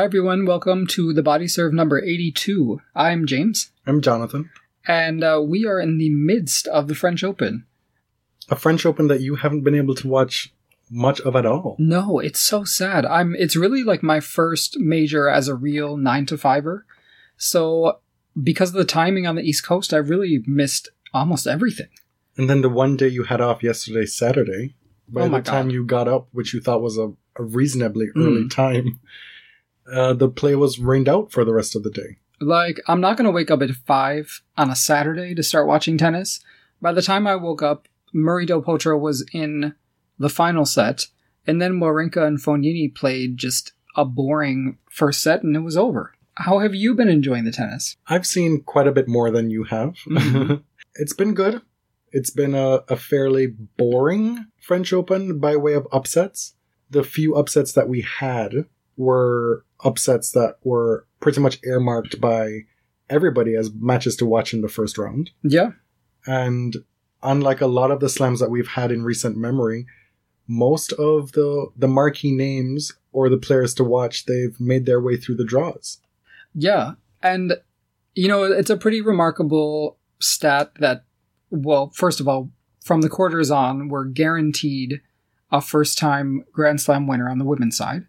Hi, everyone. Welcome to the Body Serve number 82. I'm James, I'm Jonathan. and uh, we are in the midst of the French Open. A French Open that you haven't been able to watch much of at all. No, it's so sad. I'm. It's really like my first major as a real nine to fiver. So, because of the timing on the East Coast, I really missed almost everything. And then the one day you had off yesterday, Saturday, by Oh the time you got up, which you thought was a, a reasonably early Mm. time, uh, the play was rained out for the rest of the day. Like, I'm not going to wake up at 5 on a Saturday to start watching tennis. By the time I woke up, Murray Del Potro was in the final set, and then Wawrinka and Fognini played just a boring first set, and it was over. How have you been enjoying the tennis? I've seen quite a bit more than you have. Mhm. it's been good. It's been a, a fairly boring French Open by way of upsets. The few upsets that we had were upsets that were pretty much earmarked by everybody as matches to watch in the first round. Yeah, And unlike a lot of the slams that we've had in recent memory, most of the the marquee names or the players to watch, they've made their way through the draws. yeah. And, you know, it's a pretty remarkable stat that, well, first of all, from the quarters on, we're guaranteed a first time Grand Slam winner on the women's side.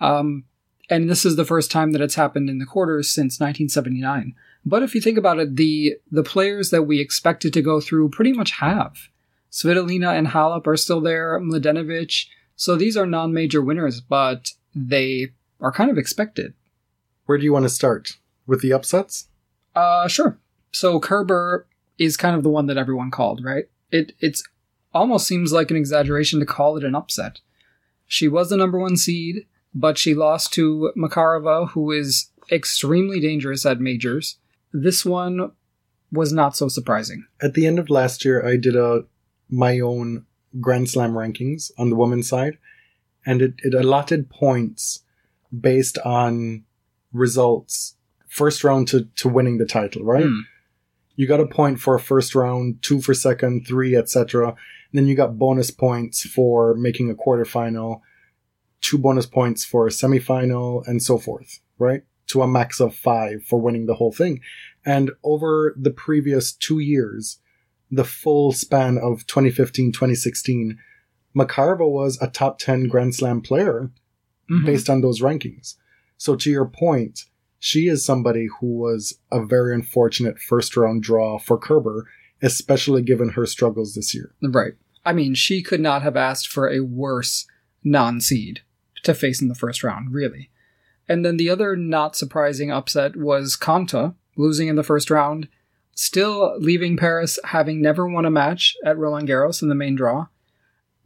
Um, and this is the first time that it's happened in the quarters since 1979. But if you think about it, the the players that we expected to go through pretty much have. Svitolina and Halep are still there, Mladenovic. So these are non-major winners, but they are kind of expected. Where do you want to start? With the upsets? Uh, sure. So Kerber is kind of the one that everyone called, right? It it's almost seems like an exaggeration to call it an upset. She was the number one seed, but she lost to Makarova, who is extremely dangerous at majors. This one was not so surprising. At the end of last year, I did a my own Grand Slam rankings on the women's side, and it, it allotted points based on results first round to, to winning the title, right? Hmm. You got a point for first round, two for second, three, etc. Then you got bonus points for making a quarterfinal, two bonus points for a semifinal, and so forth, right? To a max of five for winning the whole thing. And over the previous two years, the full span of 2015, 2016, Makarova was a top 10 Grand Slam player Mhm. based on those rankings. So to your point, she is somebody who was a very unfortunate first round draw for Kerber, especially given her struggles this year. Right. I mean, she could not have asked for a worse non seed to face in the first round, really. And then the other not surprising upset was Konta losing in the first round, still leaving Paris having never won a match at Roland Garros in the main draw,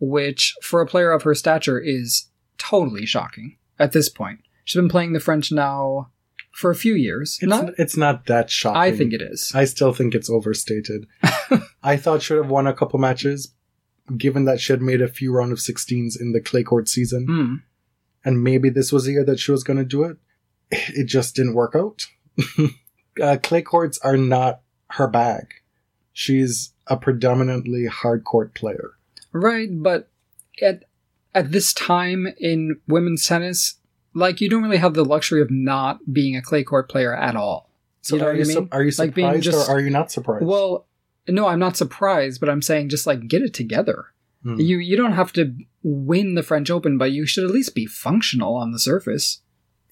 which for a player of her stature is totally shocking at this point. She's been playing the French now for a few years. It's Not, it's not that shocking. I think it is. I still think it's overstated. I thought she would have won a couple matches, given that she had made a few round of 16s in the clay court season, Hmm. And maybe this was the year that she was going to do it. It just didn't work out. uh, clay courts are not her bag. She's a predominantly hard court player. Right, but at at this time in women's tennis, like you don't really have the luxury of not being a clay court player at all. So You know are, you I mean? su- are you Like surprised just- or are you not surprised? Well, no, I'm not surprised, but I'm saying just like get it together. Hmm. You you don't have to win the French Open, but you should at least be functional on the surface.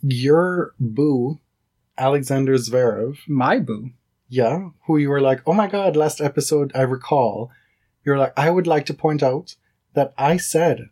your boo, Alexander Zverev, My boo. yeah, who you were like, oh my god, last episode I recall, you're like, I would like to point out that I said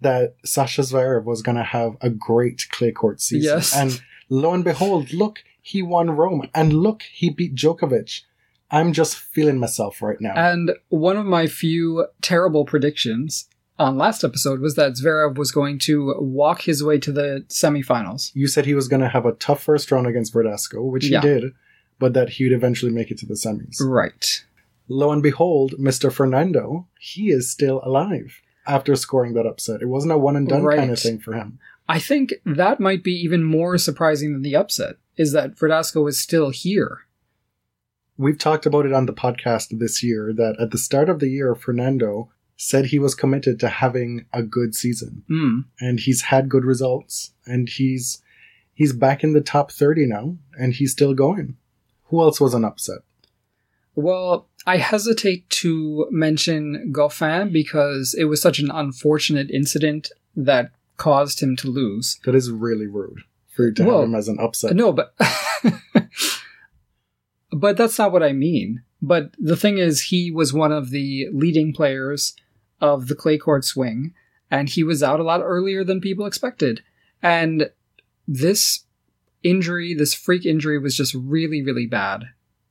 that Sasha Zverev was going to have a great clay court season. Yes. And lo and behold, look, he won Rome. And look, he beat Djokovic. I'm just feeling myself right now. And one of my few terrible predictions, on last episode was that Zverev was going to walk his way to the semifinals. You said he was going to have a tough first round against Verdasco, which Yeah. he did, but that he would eventually make it to the semis. Right. Lo and behold, Mr. Fernando, he is still alive after scoring that upset. It wasn't a one and done kind of thing for him. I think that might be even more surprising than the upset, is that Verdasco is still here. We've talked about it on the podcast this year that at the start of the year, Fernando said he was committed to having a good season. Hmm. and he's had good results and he's he's back in the top 30 now and he's still going who else was an upset Well, I hesitate to mention Goffin because it was such an unfortunate incident that caused him to lose. that is really rude for you to Well, have him as an upset No, but but that's not what I mean. But the thing is, he was one of the leading players of the clay court swing, and he was out a lot earlier than people expected. And this injury, this freak injury, was just really, really bad.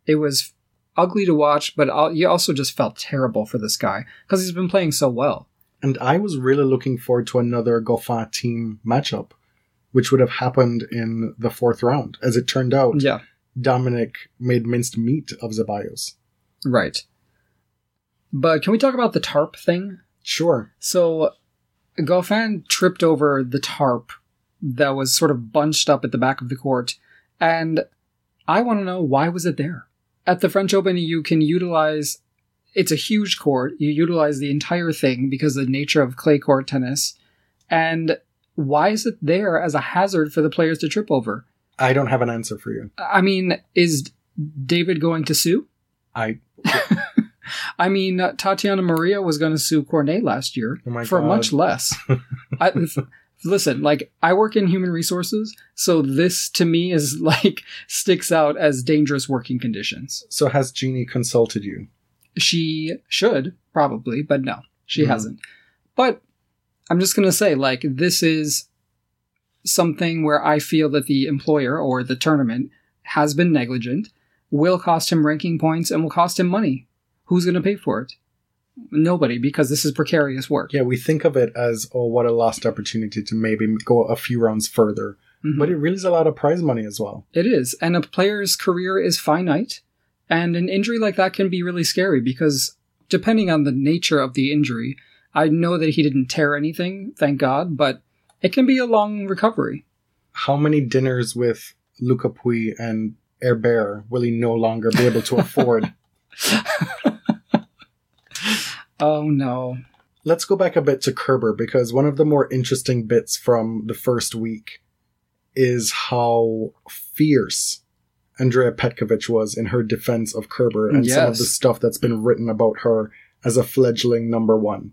It was ugly to watch, but you also just felt terrible for this guy because he's been playing so well. and i was really looking forward to another goffin Thiem matchup which would have happened in the fourth round as it turned out Yeah, dominic made minced meat of Zeballos right. But can we talk about the tarp thing? sure So, Goffin tripped over the tarp that was sort of bunched up at the back of the court, and I want to know why was it there? At the French Open, you can utilize. It's a huge court. You utilize the entire thing because of the nature of clay court tennis, and why is it there as a hazard for the players to trip over? I don't have an answer for you I mean, is David going to sue? i I mean, Tatiana Maria was going to sue Cornet last year Oh for God. much less. I, listen, like I work in human resources, so this to me is like sticks out as dangerous working conditions. so has jeannie consulted you She should probably, but no, she Mhm. hasn't. But I'm just going to say, like, this is something where I feel that the employer or the tournament has been negligent, will cost him ranking points, and will cost him money. Who's going to pay for it? Nobody, because this is precarious work. Yeah, we think of it as, oh, what a lost opportunity to maybe go a few rounds further. Mhm. But it really is a lot of prize money as well. It is. And a player's career is finite. And an injury like that can be really scary because, depending on the nature of the injury, I know that he didn't tear anything, thank God, but it can be a long recovery. How many dinners with Lucas Pouille and Herbert will he no longer be able to afford? Oh no. Let's go back a bit to Kerber because one of the more interesting bits from the first week is how fierce Andrea Petkovic was in her defense of Kerber and some of the stuff that's been written about her as a fledgling number one.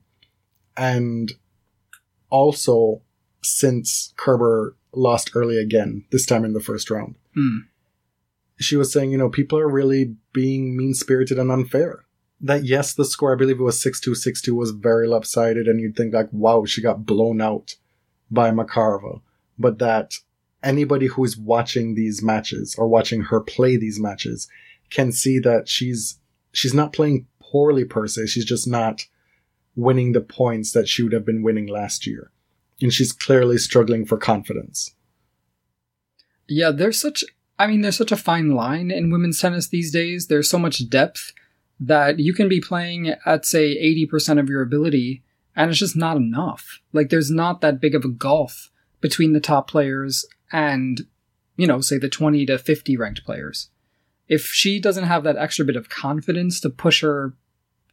And also, since Kerber lost early again, this time in the first round, Hmm. she was saying, you know, people are really being mean spirited and unfair. That yes, the score, I believe it was 6 2 6 2, was very lopsided, and you'd think, like, wow, she got blown out by Makarova. But that anybody who is watching these matches or watching her play these matches can see that she's she's not playing poorly per se, she's just not winning the points that she would have been winning last year. And she's clearly struggling for confidence. Yeah, there's such I mean, there's such a fine line in women's tennis these days. There's so much depth that you can be playing at say 80% of your ability and it's just not enough. Like there's not that big of a gulf between the top players and you know, say the 20 to 50 ranked players. If she doesn't have that extra bit of confidence to push her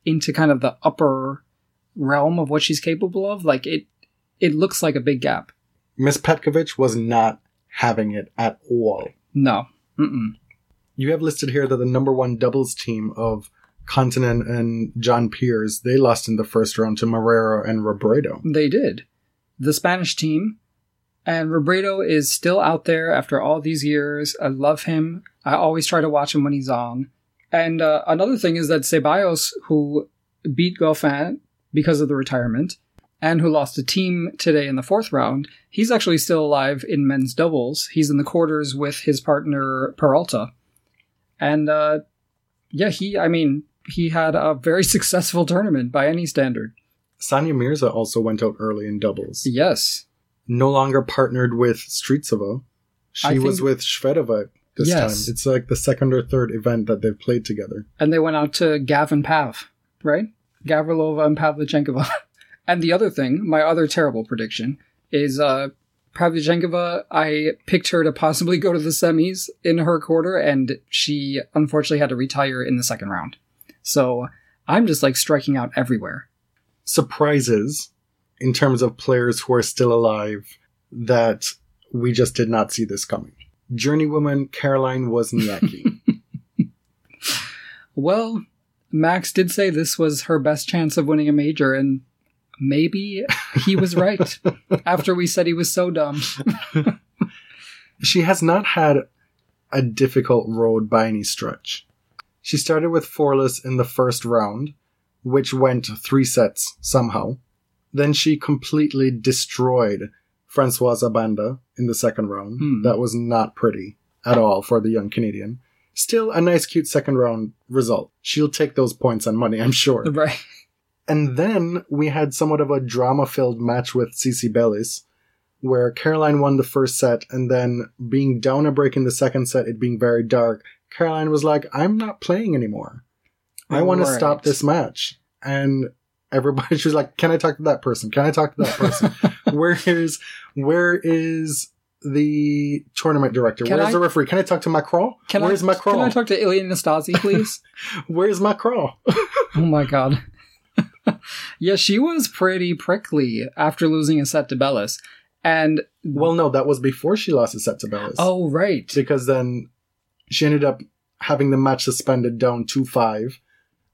into kind of the upper realm of what she's capable of, like it it looks like a big gap. Miss Petkovic was not having it at all. No. Mm-mm. You have listed here that the number one doubles team of Kontinen and John Peers, they lost in the first round to Marrero and Robredo. They did. The Spanish team. And Robredo is still out there after all these years. I love him. I always try to watch him when he's on. And uh, another thing is that Zeballos, who beat Goffin because of the retirement, and who lost a Thiem today in the fourth round, he's actually still alive in men's doubles. He's in the quarters with his partner Peralta. And uh, yeah, he, I mean, he had a very successful tournament by any standard. Sania Mirza also went out early in doubles. Yes. No longer partnered with Strycova. She I was think- with Shvedova this Yes. time. It's like the second or third event that they've played together. And they went out to Gav and Pav, right? Gavrilova and Pavlyuchenkova. and the other thing, my other terrible prediction, is uh, Pavlyuchenkova, I picked her to possibly go to the semis in her quarter, and she unfortunately had to retire in the second round. So I'm just like striking out everywhere. Surprises in terms of players who are still alive that we just did not see this coming. Journeywoman Caroline Wozniacki. Well, Max did say this was her best chance of winning a major, and maybe he was right after we said he was so dumb. she has not had a difficult road by any stretch. She started with Fourlis in the first round, which went three sets somehow. Then she completely destroyed Francoise Abanda in the second round. Hmm. That was not pretty at all for the young Canadian. Still a nice, cute second round result. She'll take those points and money, I'm sure. Right. And then we had somewhat of a drama filled match with Cici Bellis, where Caroline won the first set, and then being down a break in the second set, it being very dark, Caroline was like, I'm not playing anymore. I want to stop this match. And everybody, she was like, Can I talk to that person? Can I talk to that person? where is, where is the tournament director? Can Where's I- the referee? Can I talk to Macron? Can Where's I, Macron? Can I talk to Ilie Nastase, please? Where's Macron? oh my god. Yeah, she was pretty prickly after losing a set to Bellis. And well, no, that was before she lost a set to Bellis. oh right. because then she ended up having the match suspended down 2-5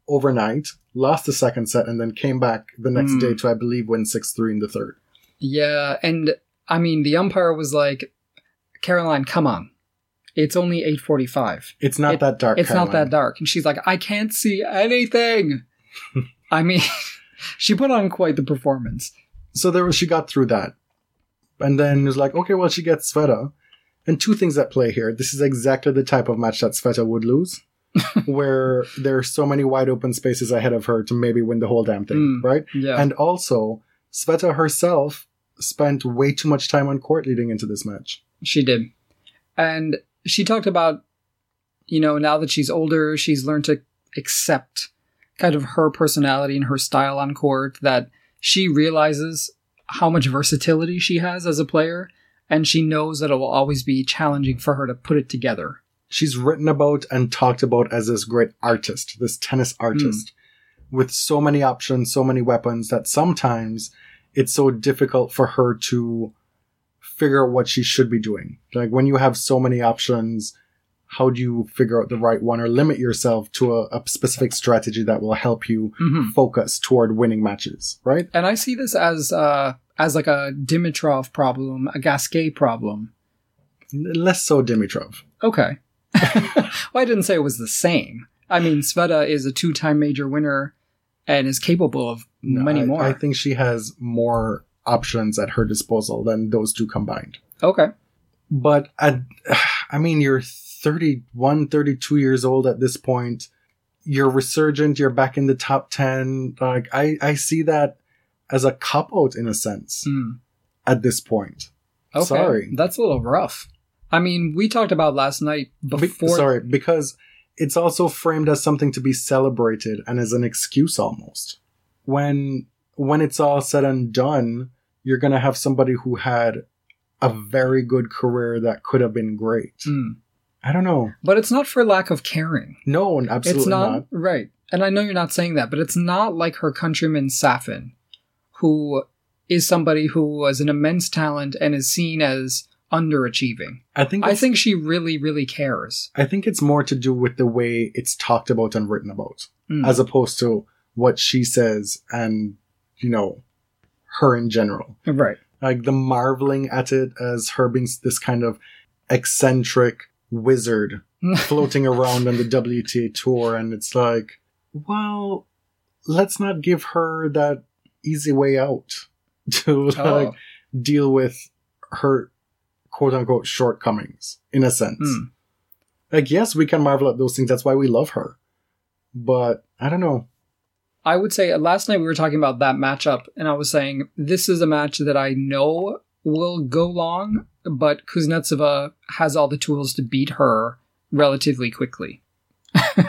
overnight, lost the second set, and then came back the next Hmm. day to, I believe, win 6-3 in the third. Yeah, and I mean the umpire was like, Caroline, come on. It's only 845. It's not It- that dark. It's not that dark. And she's like, I can't see anything. I mean, she put on quite the performance. So there was, she got through that. And then it was like, okay, well, she gets Sveta. And two things at play here. This is exactly the type of match that Sveta would lose, where there are so many wide open spaces ahead of her to maybe win the whole damn thing, Mm. right? Yeah. And also, Sveta herself spent way too much time on court leading into this match. She did. And she talked about, you know, now that she's older, she's learned to accept kind of her personality and her style on court, that she realizes how much versatility she has as a player, and she knows that it will always be challenging for her to put it together. she's written about and talked about as this great artist, this tennis hmm. artist, with so many options, so many weapons that sometimes it's so difficult for her to figure out what she should be doing. Like when you have so many options, how do you figure out the right one or limit yourself to a, a specific strategy that will help you Mm-hmm. focus toward winning matches, right? And I see this as uh, as like a Dimitrov problem, a Gasquet problem. Less so Dimitrov. Okay. well, I didn't say it was the same. I mean, Sveta is a two-time major winner and is capable of No, many I- more. I think she has more options at her disposal than those two combined. okay. but at, I mean, you're 31, 32 years old at this point. You're resurgent. You're back in the top 10. Like, I, I see that as a cop out in a sense Hmm. at this point. Okay. Sorry. That's a little rough. I mean, we talked about last night Be- before. sorry, because it's also framed as something to be celebrated and as an excuse almost. When, when it's all said and done, you're going to have somebody who had a very good career that could have been great. Hmm. I don't know. But it's not for lack of caring. No, absolutely it's not, not. right. And I know you're not saying that, but it's not like her countryman Safin, who is somebody who has an immense talent and is seen as underachieving. I think I think she really, really cares. I think it's more to do with the way it's talked about and written about, Hmm. as opposed to what she says and you know her in general. right. Like the marveling at it as her being this kind of eccentric wizard floating around on the WTA tour, and it's like, well, let's not give her that easy way out to like Oh. deal with her quote unquote shortcomings in a sense. Hmm. Like, yes, we can marvel at those things. That's why we love her. But I don't know. I would say last night we were talking about that matchup, and I was saying this is a match that I know will go long, but Kuznetsova has all the tools to beat her relatively quickly. you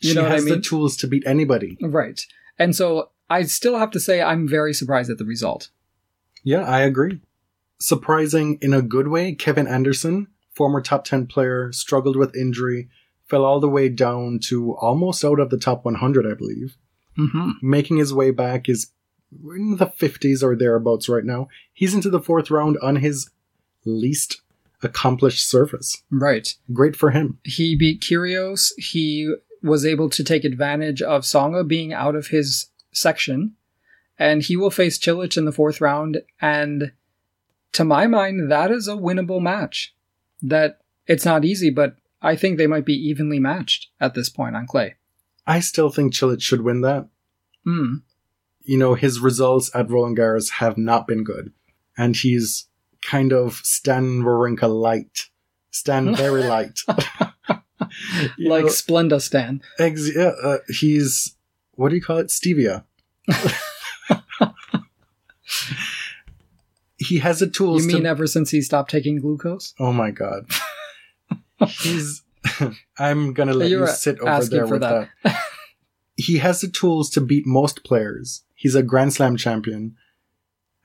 she know what I has mean? the tools to beat anybody. right. And so I still have to say I'm very surprised at the result. Yeah, I agree. Surprising in a good way, Kevin Anderson, former top 10 player, struggled with injury, fell all the way down to almost out of the top 100, I believe. Mm-hmm. Making his way back is in the 50s or thereabouts right now. He's into the fourth round on his least accomplished service. Right. Great for him. He beat Kyrgios. He was able to take advantage of Tsonga being out of his section, and he will face Cilic in the fourth round. And to my mind, that is a winnable match. That it's not easy, but I think they might be evenly matched at this point on clay. I still think Cilic should win that. Hmm. you know, his results at Roland Garros have not been good. And he's kind of Stan Wawrinka light. Stan very light. Like know, Splenda Stan. ex- yeah, uh, he's, what do you call it? Stevia. he has the tools You mean to. ever since he stopped taking glucose? oh my god. He's. I'm gonna let You're you sit over there with that. that. he has the tools to beat most players. He's a Grand Slam champion,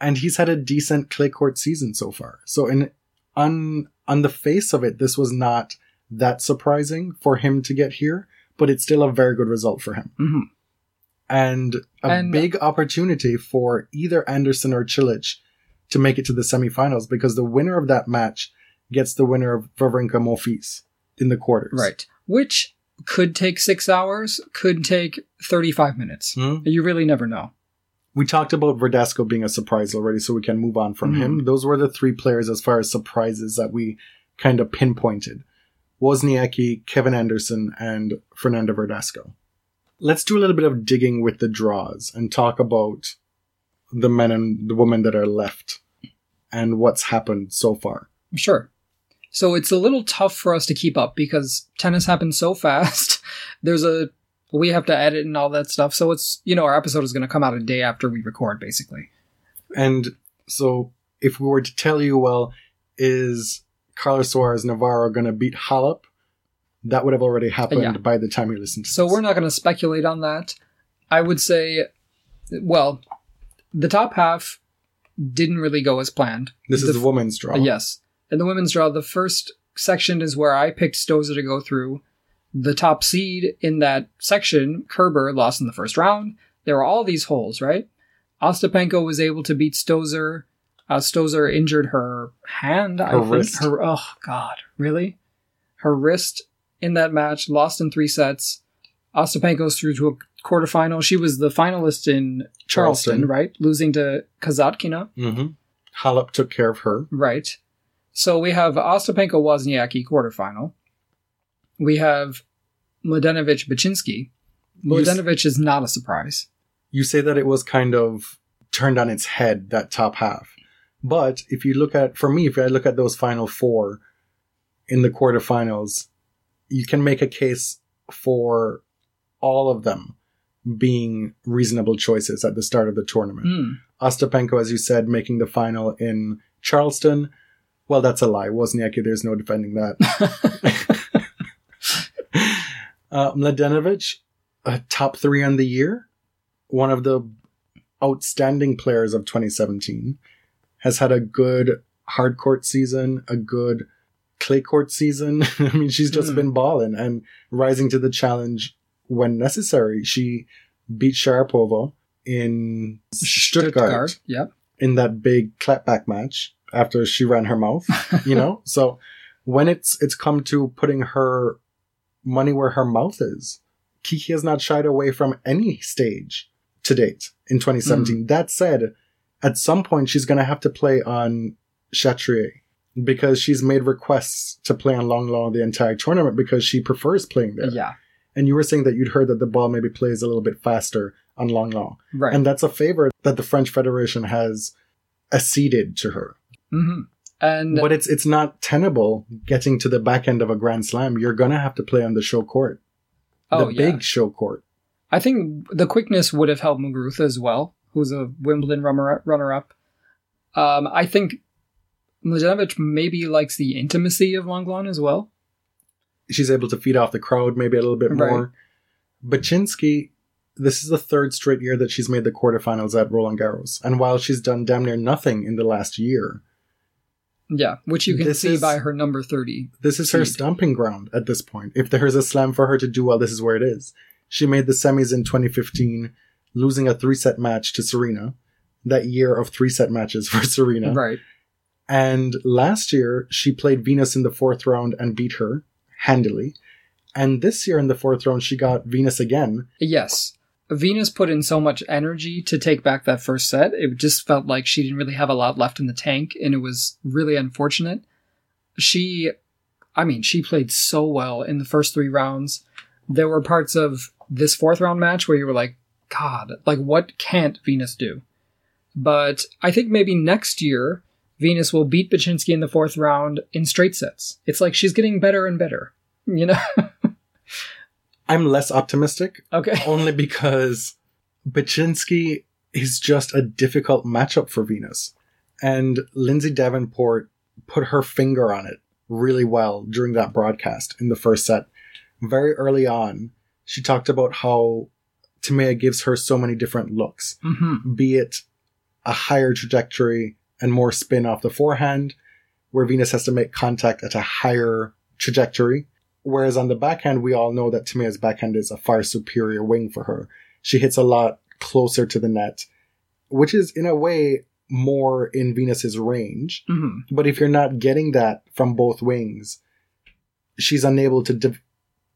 and he's had a decent clay court season so far. So, in on on the face of it, this was not that surprising for him to get here, but it's still a very good result for him, hmm and a And- big opportunity for either Anderson or Cilic to make it to the semifinals because the winner of that match gets the winner of Wawrinka Monfils in the quarters. Right. Which could take six hours, could take 35 minutes. Hmm? You really never know. We talked about Verdasco being a surprise already, so we can move on from Mhm. him. Those were the three players as far as surprises that we kind of pinpointed. Wozniacki, Kevin Anderson, and Fernando Verdasco. Let's do a little bit of digging with the draws and talk about the men and the women that are left and what's happened so far. Sure. So it's a little tough for us to keep up because tennis happens so fast. There's a we have to edit and all that stuff. So it's you know our episode is going to come out a day after we record, basically. And so, if we were to tell you, well, is Carla Suarez Navarro going to beat Halep? That would have already happened Yeah. by the time you listen to So this. we're not going to speculate on that. I would say, well, the top half didn't really go as planned. This The is the women's draw. Yes. In the women's draw, the first section is where I picked Stosur to go through. The top seed in that section, Kerber, lost in the first round. There were all these holes, right? Ostapenko was able to beat Stosur. Uh, Stosur injured her hand. I Her think. wrist? Her, oh, God. Really? Her wrist in that match, lost in three sets. Ostapenko's through to a quarterfinal. She was the finalist in Charleston, Charleston. right? Losing to Kasatkina. hmm Halep took care of her. Right. So we have Ostapenko Wozniacki quarterfinal. We have Mladenovic Bacsinszky. You s- is not a surprise. You say that it was kind of turned on its head, that top half. But if you look at, for me, if I look at those final four in the quarterfinals, you can make a case for all of them being reasonable choices at the start of the tournament. Hmm. Ostapenko, as you said, making the final in Charleston. Well, that's a lie. Wozniacki, there's no defending that. uh, Mladenovic, a top three on the year, one of the outstanding players of 2017, has had a good hard court season, a good clay court season. I mean, she's just Hmm. been balling and rising to the challenge when necessary. She beat Sharapova in Stuttgart, Yep. in that big clapback match after she ran her mouth, you know? so when it's it's come to putting her money where her mouth is, Kiki has not shied away from any stage to date in 2017. That said, at some point she's going to have to play on Chatrier because she's made requests to play on Lenglen the entire tournament because she prefers playing there. Yeah. And you were saying that you'd heard that the ball maybe plays a little bit faster on Lenglen. Right. And that's a favor that the French Federation has acceded to her. hmm And But it's it's not tenable getting to the back end of a Grand Slam. You're gonna have to play on the show court, oh the yeah, big show court. I think the quickness would have helped Muguruza as well, who's a Wimbledon runner runner up. Um, I think Mladenovic maybe likes the intimacy of Lenglen as well. She's able to feed off the crowd maybe a little bit Right. more. Bacsinszky, this is the third straight year that she's made the quarterfinals at Roland Garros. And while she's done damn near nothing in the last year, Yeah, which you can This see is- by her number 30. this is her stomping ground at this point. If there's a slam for her to do well, this is where it is. She made the semis in 2015, losing a three set match to Serena. That year of three set matches for Serena. Right. And last year, she played Venus in the fourth round and beat her handily. And this year in the fourth round, she got Venus again. Yes. Venus put in so much energy to take back that first set. It just felt like she didn't really have a lot left in the tank, and it was really unfortunate. She, I mean, she played so well in the first three rounds. There were parts of this fourth round match where you were like, God, like, what can't Venus do? But I think maybe next year, Venus will beat Bacsinszky in the fourth round in straight sets. It's like she's getting better and better, you know? I'm less optimistic, okay. only because Bacsinszky is just a difficult matchup for Venus. And Lindsay Davenport put her finger on it really well during that broadcast in the first set. Very early on, she talked about how Timea gives her so many different looks. hmm be it a higher trajectory and more spin off the forehand, where Venus has to make contact at a higher trajectory. Whereas on the backhand, we all know that Timea's backhand is a far superior wing for her. She hits a lot closer to the net, which is in a way more in Venus's range. hmm But if you're not getting that from both wings, she's unable to div-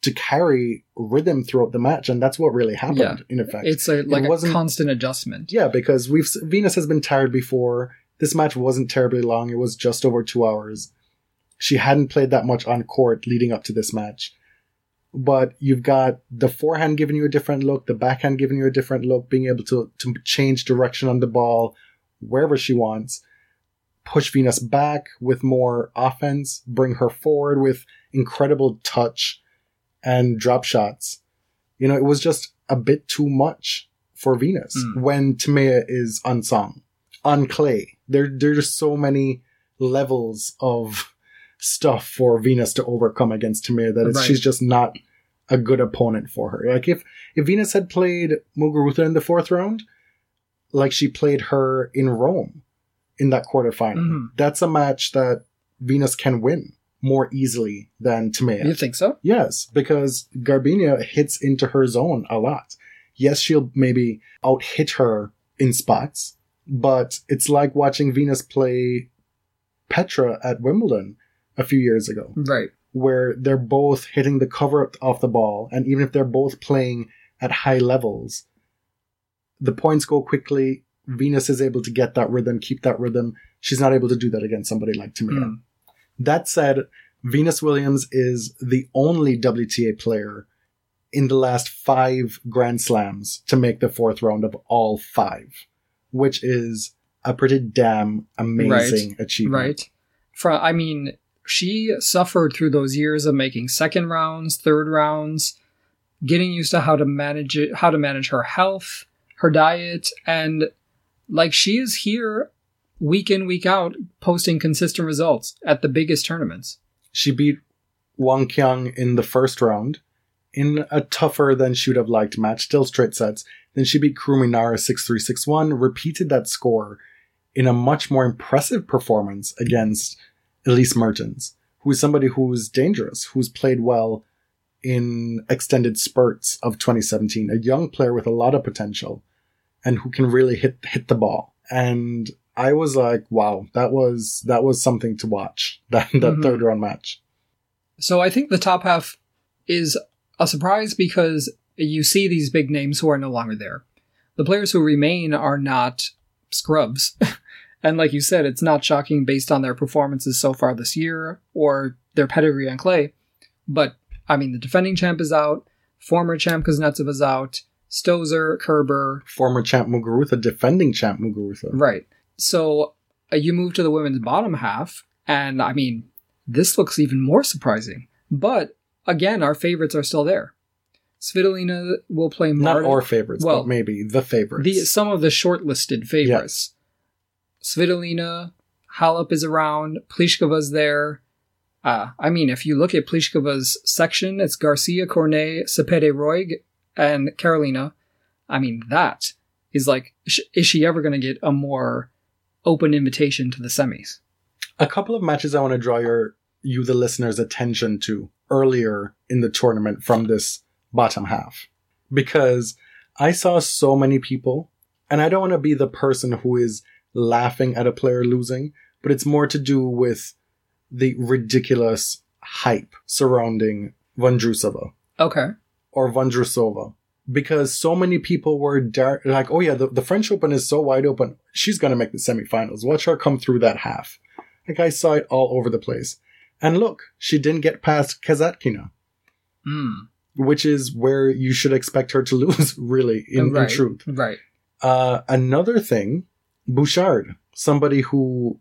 to carry rhythm throughout the match, and that's what really happened Yeah. in effect. It's a, like a wasn't- constant adjustment. Yeah, because we've Venus has been tired before. This match wasn't terribly long. It was just over two hours. She hadn't played that much on court leading up to this match. But you've got the forehand giving you a different look, the backhand giving you a different look, being able to, to change direction on the ball wherever she wants, push Venus back with more offense, bring her forward with incredible touch and drop shots. You know, it was just a bit too much for Venus Mm. when Timea is unsung. On clay, there there's so many levels of stuff for Venus to overcome against Timea that Right. she's just not a good opponent for her. Like if if Venus had played Muguruza in the fourth round, like she played her in Rome in that quarterfinal, Mhm. that's a match that Venus can win more easily than Timea. You think so? Yes, because Garbiñe hits into her zone a lot. Yes, she'll maybe out hit her in spots, but it's like watching Venus play Petra at Wimbledon a few years ago, Right. where they're both hitting the cover off the ball, and even if they're both playing at high levels, the points go quickly. Venus is able to get that rhythm, keep that rhythm. She's not able to do that against somebody like Timea. Mm. That said, Venus Williams is the only WTA player in the last five Grand Slams to make the fourth round of all five, which is a pretty damn amazing achievement. Right. From I mean, she suffered through those years of making second rounds, third rounds, getting used to how to manage it, how to manage her health, her diet, and like she is here week in week out posting consistent results at the biggest tournaments. She beat Wang Qiang in the first round in a tougher than she would have liked match, still straight sets. Then she beat Kurumi Nara 6 3 6 1, repeated that score in a much more impressive performance against Elise Mertens, who is somebody who's dangerous, who's played well in extended spurts of 2017, a young player with a lot of potential and who can really hit hit the ball. And I was like, wow, that was that was something to watch. That that Mhm. third round match. So I think the top half is a surprise because you see these big names who are no longer there. The players who remain are not scrubs. and like you said, it's not shocking based on their performances so far this year or their pedigree on clay. But I mean, the defending champ is out, former champ Kuznetsov is out, Stosur, Kerber, Former champ Muguruza, defending champ Muguruza. Right. So uh, you move to the women's bottom half, and I mean, this looks even more surprising. But again, our favorites are still there. Svitolina will play Not our favorites, well, but maybe the favorites. the some of the shortlisted favorites. Svitolina, Halep is around, Pliskova's there. Uh, I mean, if you look at Pliskova's section, it's Garcia, Cornet, Cepede Royg, and Carolina. I mean, that is like, is she ever going to get a more open invitation to the semis? a couple of matches I want to draw your you the listeners' attention to earlier in the tournament from this bottom half. Because I saw so many people, and I don't want to be the person who is laughing at a player losing, but it's more to do with the ridiculous hype surrounding Vondrusova Okay. or Vondrusova. Because so many people were dar- like, oh yeah, the, the French Open is so wide open. She's going to make the semifinals. Watch her come through that half. Like I saw it all over the place. And look, she didn't get past Kasatkina, Mm. which is where you should expect her to lose, really, in, in truth. Right. Uh, another thing, Bouchard, somebody who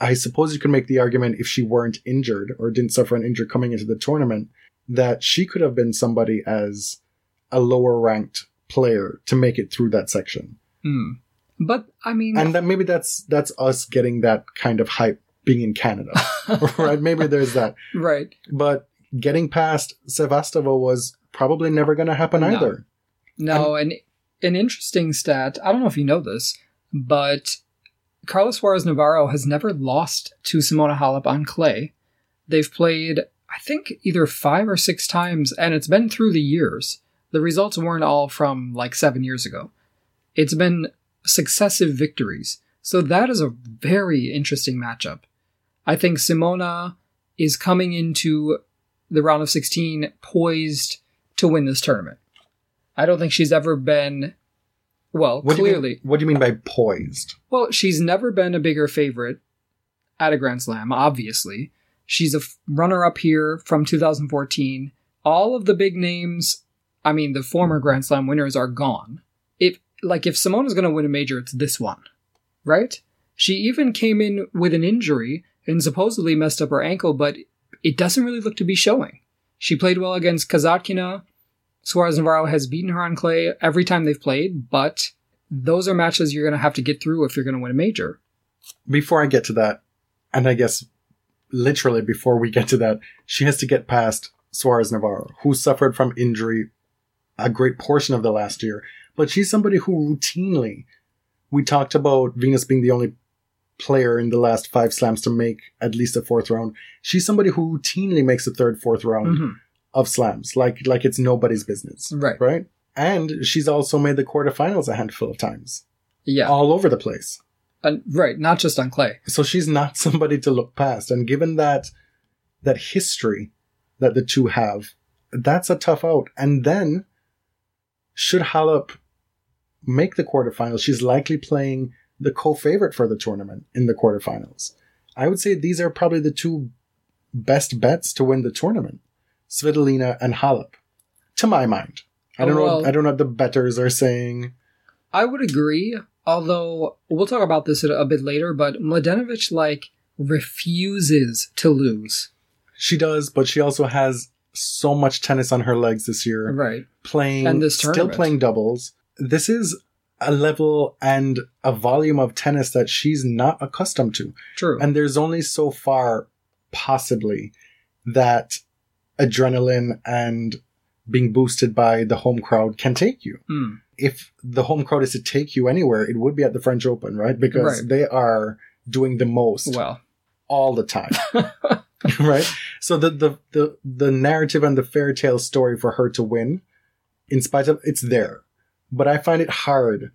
I suppose you could make the argument if she weren't injured or didn't suffer an injury coming into the tournament, that she could have been somebody as a lower ranked player to make it through that section. Mm. But, I mean, And that maybe that's that's us getting that kind of hype being in Canada. right? Maybe there's that. right. But getting past Sevastova was probably never going to happen No. either. No, and an interesting stat. I don't know if you know this, but Carla Suarez Navarro has never lost to Simona Halep on clay. They've played, I think, either five or six times, and it's been through the years. The results weren't all from like seven years ago. It's been successive victories. So that is a very interesting matchup. I think Simona is coming into the round of 16 poised to win this tournament. I don't think she's ever been, well, What do clearly, mean, what do you mean by poised? well, she's never been a bigger favorite at a Grand Slam, obviously. She's a runner up here from 2014. All of the big names, I mean, the former Grand Slam winners are gone. If, like, if Simona's going to win a major, it's this one, right? She even came in with an injury and supposedly messed up her ankle, but it doesn't really look to be showing. She played well against Kasatkina. Suarez Navarro has beaten her on clay every time they've played, but those are matches you're going to have to get through if you're going to win a major. Before I get to that, and I guess literally before we get to that, she has to get past Suarez Navarro, who suffered from injury a great portion of the last year. But she's somebody who routinely, we talked about Venus being the only player in the last five slams to make at least a fourth round. She's somebody who routinely makes a third, fourth round Mhm. Of slams, like like it's nobody's business, Right. right? And she's also made the quarterfinals a handful of times, Yeah. all over the place. And- right. Not just on clay. So she's not somebody to look past. And given that that history that the two have, that's a tough out. And then should Halep make the quarterfinals, she's likely playing the co-favorite for the tournament in the quarterfinals. I would say these are probably the two best bets to win the tournament. Svitolina and Halep. To my mind. I don't oh, know Well- I don't know what the betters are saying. I would agree, although we'll talk about this a a bit later, but Mladenovic, like, refuses to lose. She does, but she also has so much tennis on her legs this year. Right. playing And this still playing doubles. This is a level and a volume of tennis that she's not accustomed to. True. And there's only so far possibly that adrenaline and being boosted by the home crowd can take you. Hmm. If the home crowd is to take you anywhere, it would be at the French Open, right? Because Right. they are doing the most Well, all the time. right? So the, the the the narrative and the fairy tale story for her to win, in spite of it's there. But I find it hard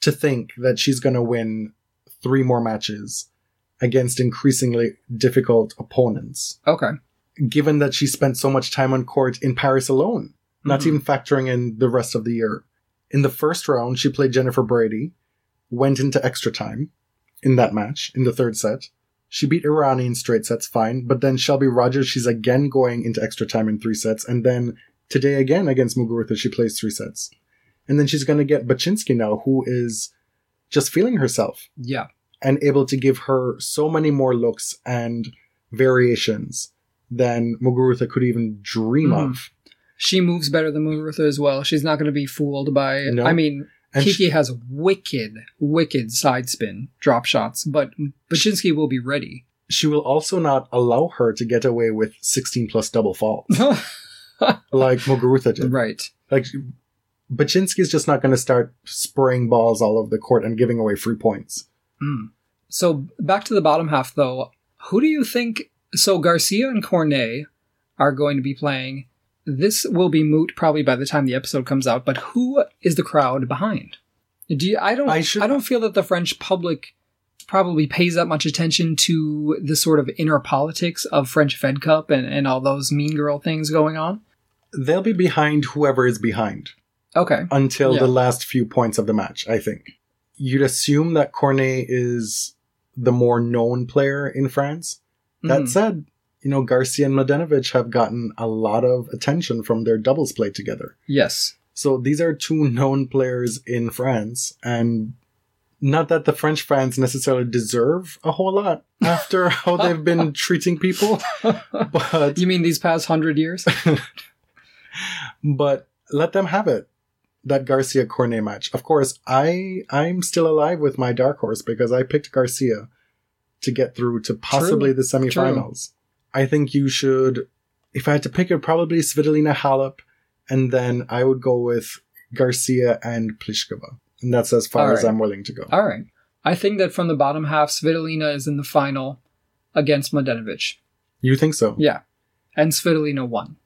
to think that she's gonna win three more matches against increasingly difficult opponents, okay. Given that she spent so much time on court in Paris alone, not Mhm. even factoring in the rest of the year. In the first round, she played Jennifer Brady, went into extra time in that match in the third set. She beat Errani in straight sets, fine. But then Shelby Rogers, she's again going into extra time in three sets. And then today again against Muguruza, she plays three sets. And then she's going to get Bacsinszky now, who is just feeling herself Yeah. and able to give her so many more looks and variations than Muguruza could even dream Mhm. of. She moves better than Muguruza as well. She's not going to be fooled by. No. I mean, And Kiki she- has wicked, wicked side spin drop shots, but Bacsinszky will be ready. she will also not allow her to get away with 16 plus double faults like Muguruza did. right. Like, Bacsinszky's just not going to start spraying balls all over the court and giving away free points. Mm. So back to the bottom half, though. Who do you think? So Garcia and Cornet are going to be playing. This will be moot probably by the time the episode comes out. But who is the crowd behind? Do you, I don't. I I, don't feel that the French public probably pays that much attention to the sort of inner politics of French Fed Cup and, and all those mean girl things going on. They'll be behind whoever is behind Okay. until Yeah. the last few points of the match, I think. You'd assume that Cornet is the more known player in France. That Mhm. said, you know, Garcia and Mladenovic have gotten a lot of attention from their doubles play together. Yes. So these are two known players in France, and not that the French fans necessarily deserve a whole lot after how they've been treating people, but You mean these past hundred years? but let them have it. That Garcia Cornet match. Of course, I I'm still alive with my dark horse because I picked Garcia to get through to possibly the semifinals. I think you should if I had to pick it probably Svitolina Halep and then I would go with Garcia and Pliskova. And that's as far All as. I'm willing to go. All right. I think that from the bottom half, Svitolina is in the final against Mladenovic. You think so? Yeah. And Svitolina won.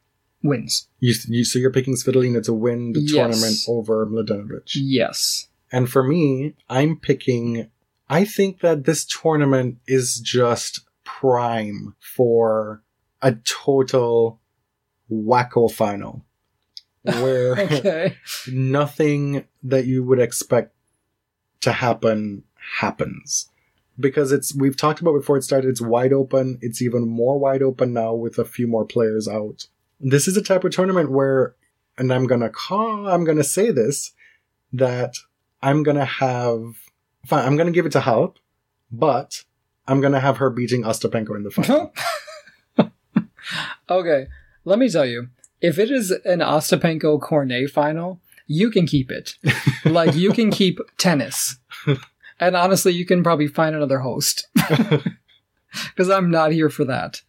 Wins. You, you so you're picking Svitolina to win the Yes. tournament over Mladenovic. Yes. And for me, I'm picking. I think that this tournament is just prime for a total wacko final. Where Okay. nothing that you would expect to happen happens. Because it's, we've talked about before it started, it's wide open. It's even more wide open now with a few more players out. This is a type of tournament where, and I'm gonna call, I'm gonna say this, that I'm gonna have, fine, I'm gonna give it to Halep, but I'm gonna have her beating Ostapenko in the final. okay. Let me tell you, if it is an Ostapenko Cornet final, you can keep it. like you can keep tennis. And honestly, you can probably find another host. Because I'm not here for that.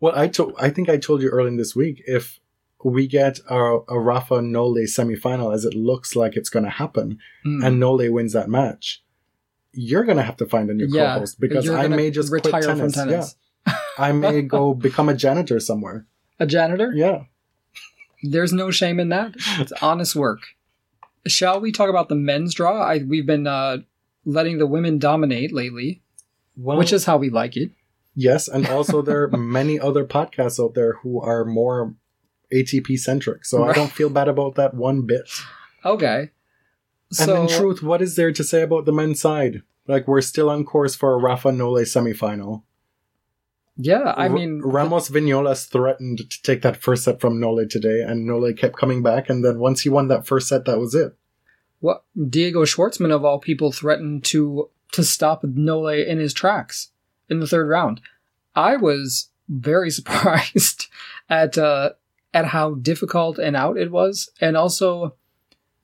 Well, I told I think I told you earlier this week if we get a, a Rafa Nole semifinal as it looks like it's going to happen, Mm. and Nole wins that match, you're going to have to find a new yeah, co-host because I may just retire tennis. from tennis. Yeah, I may go become a janitor somewhere. A janitor? Yeah, There's no shame in that. It's honest work. Shall we talk about the men's draw? I, we've been uh, letting the women dominate lately, well, which is how we like it. yes, and also there are many other podcasts out there who are more ATP centric, so I don't feel bad about that one bit. Okay. And So, in truth, what is there to say about the men's side? Like we're still on course for a Rafa Nole semifinal. yeah, I mean, Ramos Viñolas threatened to take that first set from Nole today, and Nole kept coming back. And then once he won that first set, that was it. what Diego Schwartzman of all people threatened to to stop Nole in his tracks in the third round. I was very surprised at uh, at how difficult and out it was, and also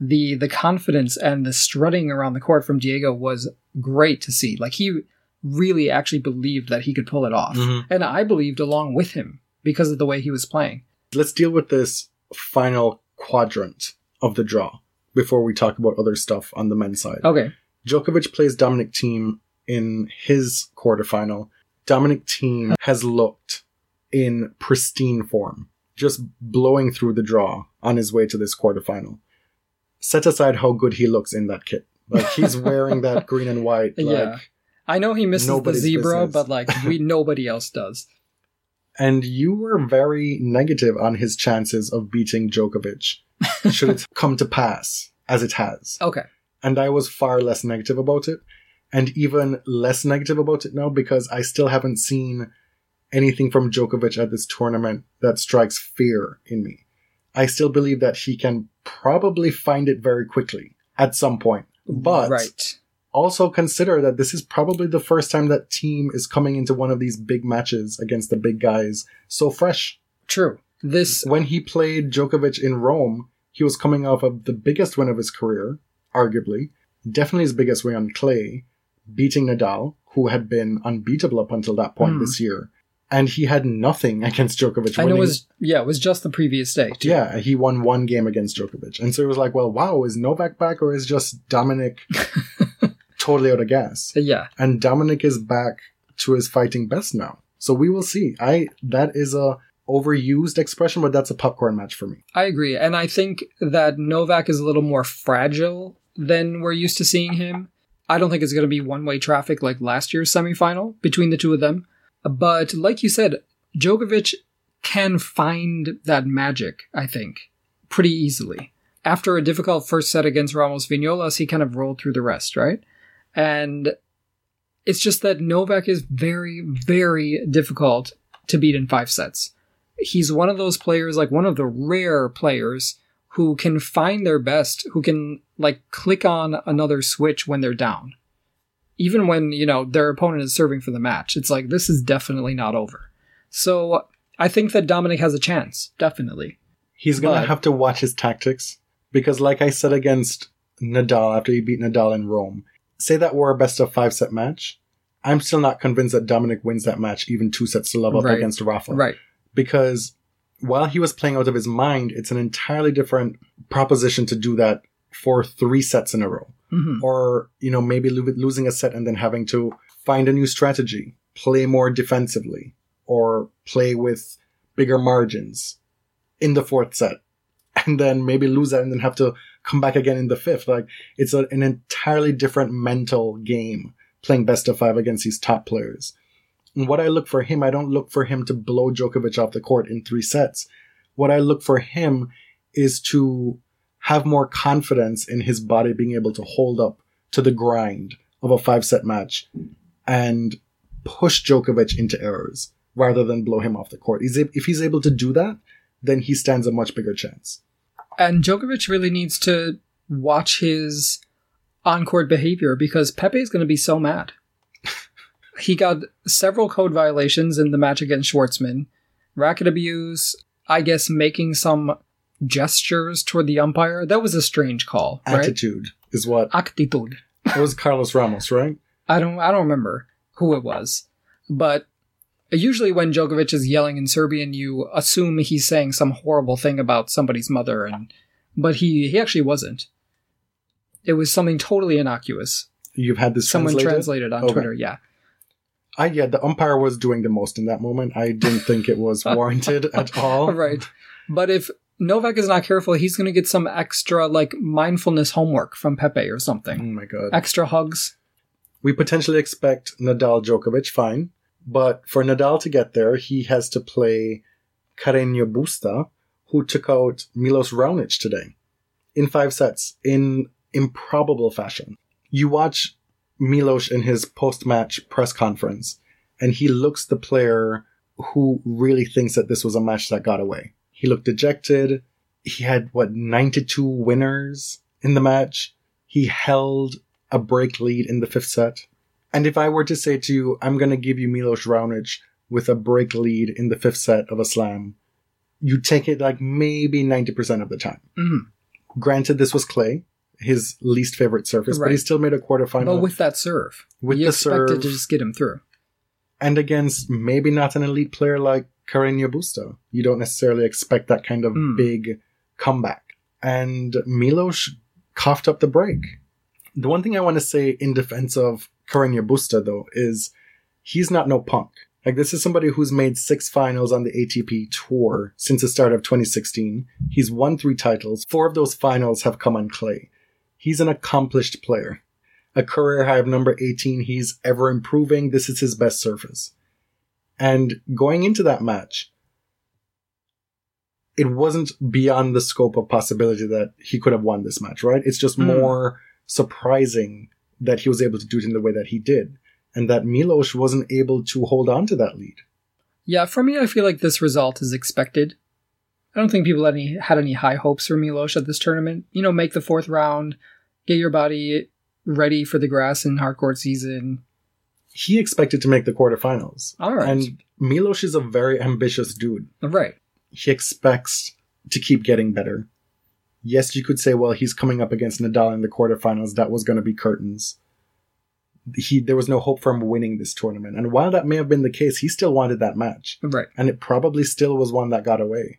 the the confidence and the strutting around the court from Diego was great to see. Like he really actually believed that he could pull it off, Mhm. and I believed along with him because of the way he was playing. Let's deal with this final quadrant of the draw before we talk about other stuff on the men's side. Okay, Djokovic plays Dominic Thiem in his quarterfinal. Dominic Thiem has looked in pristine form, just blowing through the draw on his way to this quarterfinal. Set aside how good he looks in that kit. Like he's wearing that green and white. Like, Yeah. I know he misses the zebra, business. but like we nobody else does. And you were very negative on his chances of beating Djokovic, should it come to pass, as it has. Okay. and I was far less negative about it, and even less negative about it now because I still haven't seen anything from Djokovic at this tournament that strikes fear in me. I still believe that he can probably find it very quickly at some point, but right. also consider that this is probably the first time that Thiem is coming into one of these big matches against the big guys so fresh. True. This When he played Djokovic in Rome, he was coming off of the biggest win of his career, arguably, definitely his biggest win on clay, beating Nadal, who had been unbeatable up until that point Hmm. this year. And he had nothing against Djokovic. Know it was yeah, it was just the previous day. too. Yeah, he won one game against Djokovic. And so it was like, well, wow, is Novak back or is just Dominic totally out of gas? Yeah. And Dominic is back to his fighting best now. So we will see. I that is a overused expression, but that's a popcorn match for me. I agree. And I think that Novak is a little more fragile than we're used to seeing him. I don't think it's going to be one way traffic like last year's semifinal between the two of them. But like you said, Djokovic can find that magic, I think, pretty easily. After a difficult first set against Ramos Viñolas, he kind of rolled through the rest, right? And it's just that Novak is very, very difficult to beat in five sets he's one of those players, like one of the rare players who can find their best, who can like click on another switch when they're down. Even when, you know, their opponent is serving for the match. It's like, this is definitely not over. So I think that Dominic has a chance, definitely. He's gonna have to watch his tactics because, like I said against Nadal after he beat Nadal in Rome, say that were a best of five set match. I'm still not convinced that Dominic wins that match, even two sets to love up Right. against Rafa. Right. Because while he was playing out of his mind, it's an entirely different proposition to do that for three sets in a row. hmm or you know maybe lo- losing a set and then having to find a new strategy play more defensively or play with bigger margins in the fourth set and then maybe lose that and then have to come back again in the fifth. Like it's a, an entirely different mental game playing best of five against these top players. And what i look for him i don't look for him to blow Djokovic off the court in three sets. What i look for him is to have more confidence in his body being able to hold up to the grind of a five set match and push Djokovic into errors rather than blow him off the court. If he's able to do that, then he stands a much bigger chance. And Djokovic really needs to watch his on court behavior because Pepe is going to be so mad. he got several code violations in the match against Schwartzman, racket abuse, I guess making some gestures toward the umpire. That was a strange call, right? Attitude is what Actitude. it was Carlos Ramos, right? I don't I don't remember who it was, but usually when Djokovic is yelling in Serbian, you assume he's saying some horrible thing about somebody's mother, and but he he actually wasn't. It was something totally innocuous. You've had this Someone translated. translated on Okay. Twitter. Yeah, I yeah, the umpire was doing the most in that moment. I didn't think it was warranted at all. right. But if Novak is not careful, he's going to get some extra like mindfulness homework from Pepe or something. Oh my god. Extra hugs. we potentially expect Nadal Djokovic, fine. But for Nadal to get there, he has to play Carreño Busta, who took out Milos Raonic today in five sets in improbable fashion. You watch Milos in his post-match press conference, and he looks the player who really thinks that this was a match that got away. He looked dejected. He had, what, 92 winners in the match. He held a break lead in the fifth set. And if I were to say to you, I'm going to give you Milos Raonic with a break lead in the fifth set of a slam, you take it like maybe 90% of the time. Mhm. Granted, this was clay, his least favorite surface, but he still made a quarterfinal But with that serve, with you the expected serve to just get him through. and against maybe not an elite player like Carreño Busta. You don't necessarily expect that kind of Mm. big comeback. And Milos coughed up the break. The one thing I want to say in defense of Carreño Busta, though, is he's not no punk. Like, this is somebody who's made six finals on the ATP tour since the start of 2016. He's won three titles. Four of those finals have come on clay. He's an accomplished player. A career high of number 18. He's ever improving. This is his best surface. And going into that match, it wasn't beyond the scope of possibility that he could have won this match, right? It's just Hmm. more surprising that he was able to do it in the way that he did. And that Milos wasn't able to hold on to that lead. Yeah, for me, I feel like this result is expected. I don't think people had any had any high hopes for Milos at this tournament. You know, make the fourth round, get your body ready for the grass in hardcourt season. He expected to make the quarterfinals. All right, And Milos is a very ambitious dude. right. he expects to keep getting better. Yes, you could say, well, he's coming up against Nadal in the quarterfinals. That was going to be curtains. He there was no hope for him winning this tournament. And while that may have been the case, he still wanted that match, Right. and it probably still was one that got away.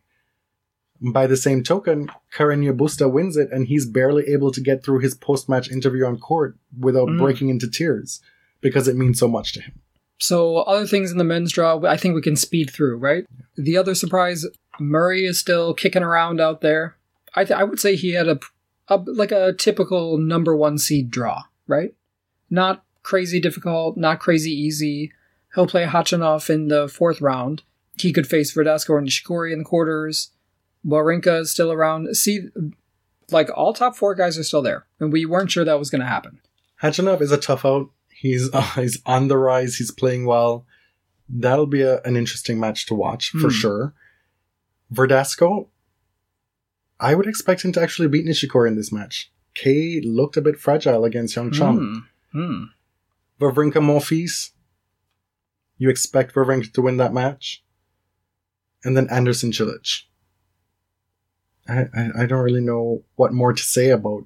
By the same token, Carreño Busta wins it, and he's barely able to get through his post-match interview on court without Mm. breaking into tears because it means so much to him. So other things in the men's draw, I think we can speed through, right? The other surprise, Murray is still kicking around out there. I th- I would say he had a, a like a typical number one seed draw, right? Not crazy difficult, not crazy easy. He'll play Khachanov in the fourth round. He could face Verdasco and Nishikori in the quarters. Wawrinka is still around. See, like all top four guys are still there, and we weren't sure that was going to happen. Khachanov is a tough out. He's uh, he's on the rise. He's playing well. That'll be a, an interesting match to watch for Hmm. sure. Verdasco, I would expect him to actually beat Nishikori in this match. Kei looked a bit fragile against Hyeon Chung. Hmm. Hmm. Wawrinka Monfils, you expect Wawrinka to win that match. And then Anderson Cilic. I, I, I don't really know what more to say about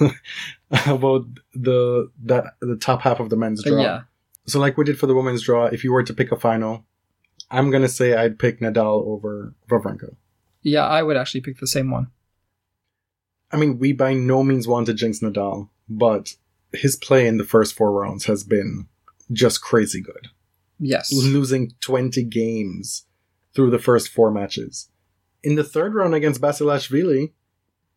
about the that the top half of the men's draw. Yeah. So like we did for the women's draw, if you were to pick a final, I'm gonna say I'd pick Nadal over Wawrinka. Yeah, I would actually pick the same one. I mean, we by no means want to jinx Nadal, but his play in the first four rounds has been just crazy good. Yes. Losing 20 games through the first four matches. In the third round against Basilashvili,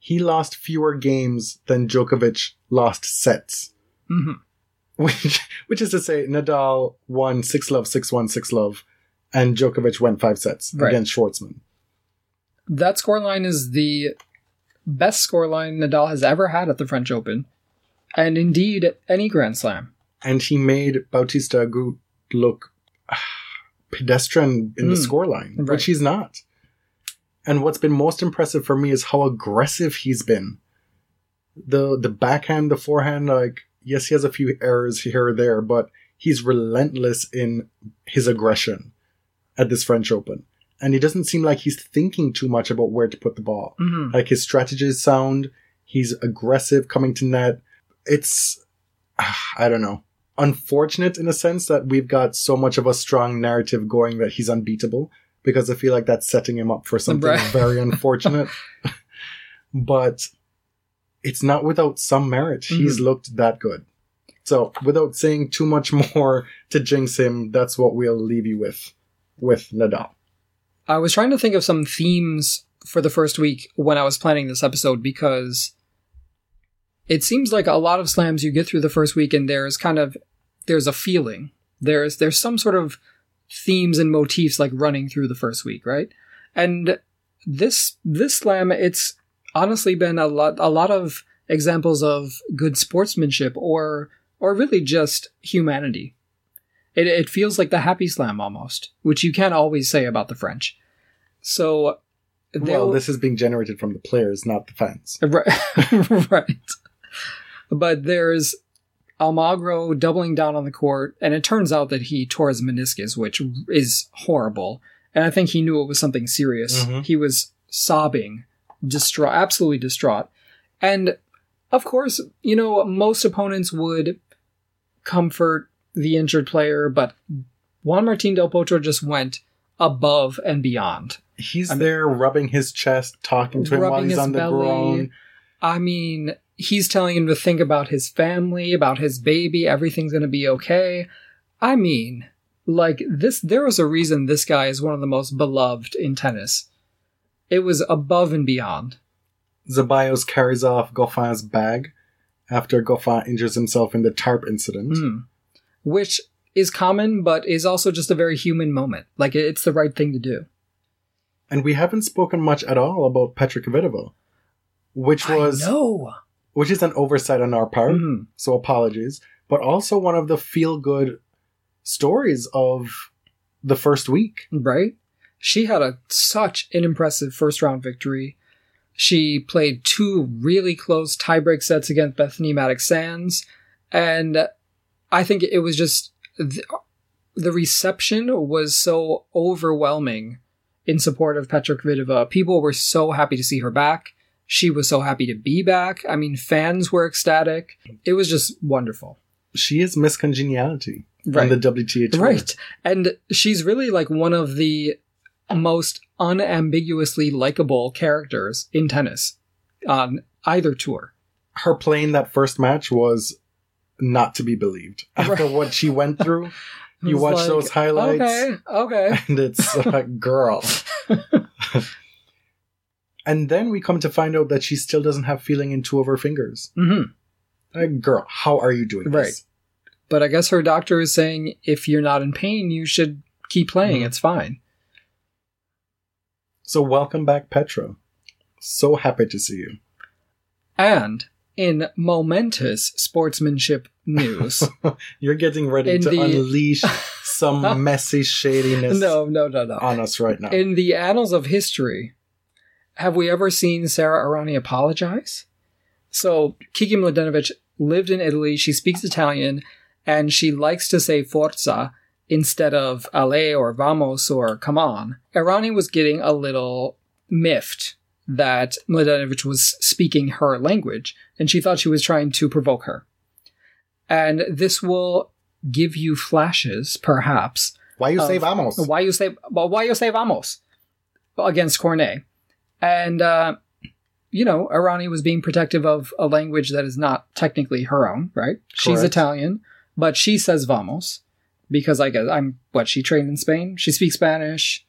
he lost fewer games than Djokovic lost sets. hmm Which, which is to say, Nadal won 6 love, 6 1, 6 love, and Djokovic went 5 sets Right. against Schwartzman. That scoreline is the best scoreline Nadal has ever had at the French Open, and indeed at any Grand Slam. and he made Bautista Agut look ah, pedestrian in the Mm, scoreline, right. which he's not. And what's been most impressive for me is how aggressive he's been. The the backhand, the forehand, like yes, he has a few errors here or there, but he's relentless in his aggression at this French Open. And he doesn't seem like he's thinking too much about where to put the ball. hmm Like his strategy is sound. He's aggressive coming to net. It's, I don't know, unfortunate in a sense that we've got so much of a strong narrative going that he's unbeatable because I feel like that's setting him up for something Right. very unfortunate. but it's not without some merit. He's Mhm. looked that good. So without saying too much more to jinx him, that's what we'll leave you with, with Nadal. I was trying to think of some themes for the first week when I was planning this episode because it seems like a lot of slams you get through the first week and there's kind of there's a feeling. There's there's some sort of themes and motifs like running through the first week, right? And this this slam it's honestly been a lot a lot of examples of good sportsmanship or or really just humanity. It, it feels like the happy slam almost, which you can't always say about the French. So, Well, this is being generated from the players, not the fans. right, right. But there's Almagro doubling down on the court, and it turns out that he tore his meniscus, which is horrible. And I think he knew it was something serious. Mhm. He was sobbing, distraught, absolutely distraught. And of course, you know, most opponents would comfort the injured player, but Juan Martin Del Potro just went above and beyond. He's I mean- there rubbing his chest, talking to him while he's on the belly. ground. I mean, he's telling him to think about his family, about his baby, everything's going to be okay. I mean, like this there was a reason this guy is one of the most beloved in tennis. It was above and beyond. Zeballos carries off Goffin's bag after Goffin injures himself in the tarp incident. Hmm. Which is common but is also just a very human moment. Like it's the right thing to do. And we haven't spoken much at all about Petra Kvitova, which was no. Which is an oversight on our part. Mhm. So apologies, but also one of the feel good stories of the first week. right? She had a such an impressive first round victory. She played two really close tiebreak sets against Bethanie Mattek Sands, and I think it was just the, the reception was so overwhelming in support of Petra Kvitova. People were so happy to see her back. She was so happy to be back. I mean, fans were ecstatic. It was just wonderful. She is Miss Congeniality Right. on the WTA tour. Right. And she's really like one of the most unambiguously likable characters in tennis on either tour. Her playing that first match was not to be believed. After Right. what she went through, you watch like, those highlights, Okay, okay. and it's like, girl. and then we come to find out that she still doesn't have feeling in two of her fingers. hmm Like, girl, how are you doing Right. this? But I guess her doctor is saying if you're not in pain, you should keep playing. Mhm. It's fine. So welcome back, Petra. So happy to see you. And in momentous sportsmanship news, You're getting ready to the- unleash some messy shadiness no, no, no, no. on us right now. In the annals of history, have we ever seen Sara Errani apologize? So, Kiki Mladenovic lived in Italy. She speaks Italian, and she likes to say forza instead of ale or vamos or come on. Arani was getting a little miffed that Mladenovic was speaking her language, and she thought she was trying to provoke her. And this will give you flashes, perhaps, Why you say vamos? why you say well, why you say vamos against Cornet? And uh, you know, Errani was being protective of a language that is not technically her own, right? She's Italian, but she says vamos because I guess I'm what she trained in Spain. She speaks Spanish,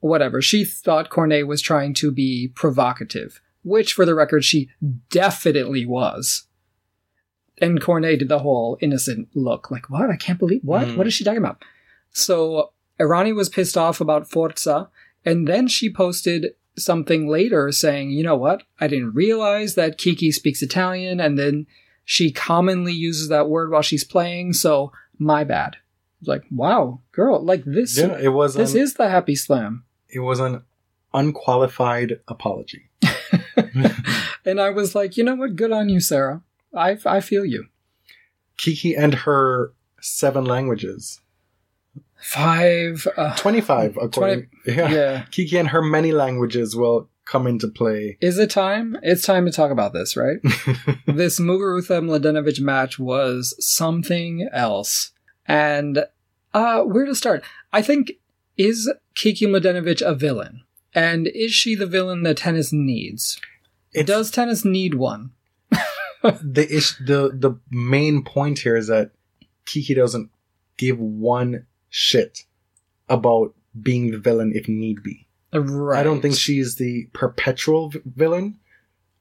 whatever. She thought Cornet was trying to be provocative, which, for the record, she definitely was. And Cornet did the whole innocent look, like, what? I can't believe, what? Mm. What is she talking about? So Errani was pissed off about Forza, and then she posted something later saying, you know what? I didn't realize that Kiki speaks Italian, and then she commonly uses that word while she's playing, so my bad. Like, wow, girl, like this yeah, it was this an, is the happy slam. it was an unqualified apology. and I was like, you know what? Good on you, Sarah. I, I feel you. Kiki and her seven languages. Five. Uh, 25 according yeah. yeah. Kiki and her many languages will come into play. Is it time? It's time to talk about this, right? this Muguruza Mladenovic match was something else. And uh, where to start? I think, is Kiki Mladenovic a villain? And is she the villain that tennis needs? It's- Does tennis need one? the ish the the main point here is that Kiki doesn't give one shit about being the villain if need be. Right. I don't think she's the perpetual v- villain,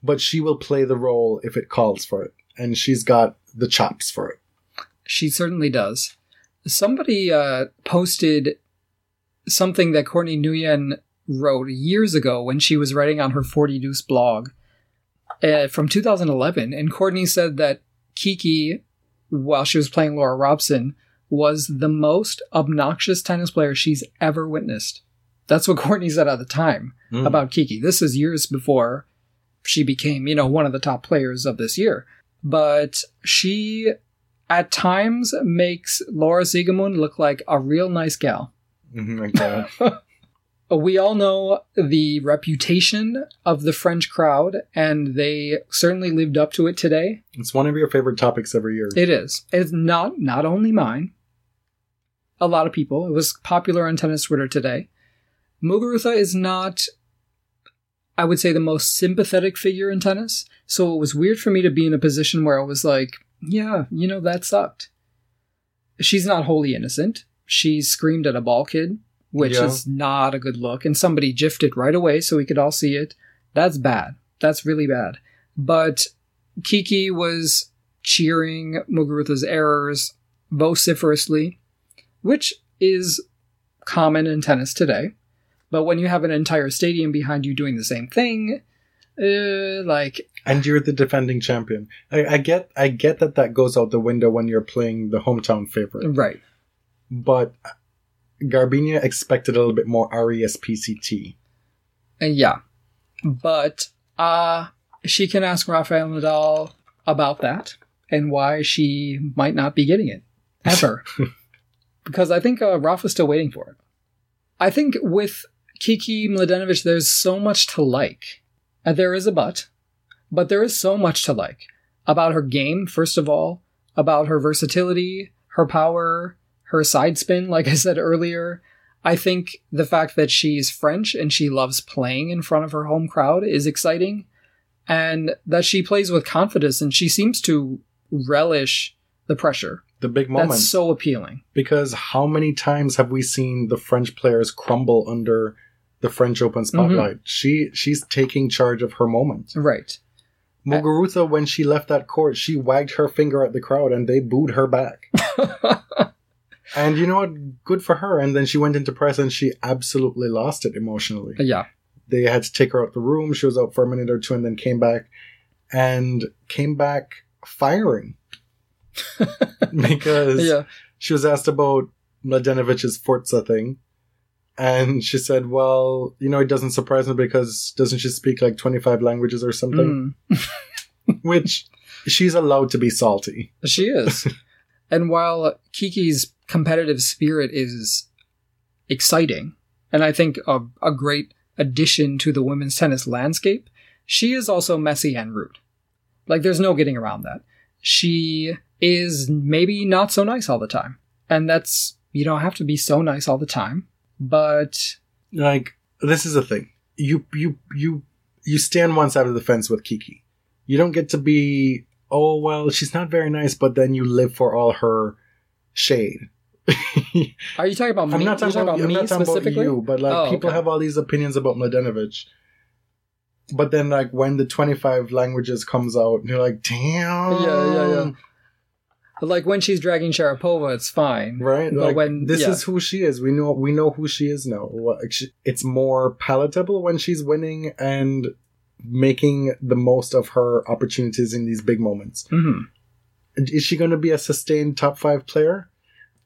but she will play the role if it calls for it, and she's got the chops for it. She certainly does. Somebody uh, posted something that Courtney Nguyen wrote years ago when she was writing on her 40 Deuce blog uh, from 2011. And Courtney said that Kiki, while she was playing Laura Robson, was the most obnoxious tennis player she's ever witnessed. That's what Courtney said at the time Mm. about Kiki. This is years before she became, you know, one of the top players of this year. But she, at times, makes Laura Siegemund look like a real nice gal. Mhm. We all know the reputation of the French crowd, and they certainly lived up to it today. it's one of your favorite topics every year. It is. It's not not only mine. A lot of people. It was popular on tennis Twitter today. Muguruza is not, I would say, the most sympathetic figure in tennis. So it was weird for me to be in a position where I was like, yeah, you know, that sucked. She's not wholly innocent. She screamed at a ball kid, which Yeah. is not a good look. And somebody jiffed it right away so we could all see it. That's bad. That's really bad. But Kiki was cheering Muguruza's errors vociferously, which is common in tennis today. But when you have an entire stadium behind you doing the same thing, uh, like and you're the defending champion. I, I get, I get that that goes out the window when you're playing the hometown favorite. right, but Garbiñe expected a little bit more RESPCT. and yeah, but uh she can ask Rafael Nadal about that and why she might not be getting it ever, because I think uh, Rafa's still waiting for it. I think with Kiki Mladenovic, there's so much to like. Uh, there is a but, but there is so much to like about her game, first of all, about her versatility, her power, her side spin, like I said earlier. I think the fact that she's French and she loves playing in front of her home crowd is exciting, and that she plays with confidence and she seems to relish the pressure. The big moment. That's so appealing. because how many times have we seen the French players crumble under the French Open mm-hmm. spotlight? She she's taking charge of her moment. Right. Muguruza, when she left that court, she wagged her finger at the crowd and they booed her back. and you know what? Good for her. And then she went into press and she absolutely lost it emotionally. yeah. They had to take her out the room. She was out for a minute or two and then came back and came back firing. because Yeah. she was asked about Mladenovic's Forza thing. And she said, well, you know, it doesn't surprise me because doesn't she speak like 25 languages or something? Mm. Which she's allowed to be salty. She is. and while Kiki's competitive spirit is exciting, and I think a, a great addition to the women's tennis landscape, she is also messy and rude. Like, there's no getting around that. She is maybe not so nice all the time. And that's, you don't have to be so nice all the time, but Like, this is the thing. You, you, you, you stand one side of the fence with Kiki. You don't get to be, oh, well, she's not very nice, but then you live for all her shade. are you talking about me? I'm not You're talking about, I'm me not talking about specifically? you, but like Oh, people okay. have all these opinions about Mladenovic. But then, like when the 25 languages comes out, you're like, damn. Yeah, yeah, yeah. Like when she's dragging Sharapova, it's fine. Right, But like when- this yeah. is who she is. We know we know who she is now. It's more palatable when she's winning and making the most of her opportunities in these big moments. hmm Is she going to be a sustained top five player?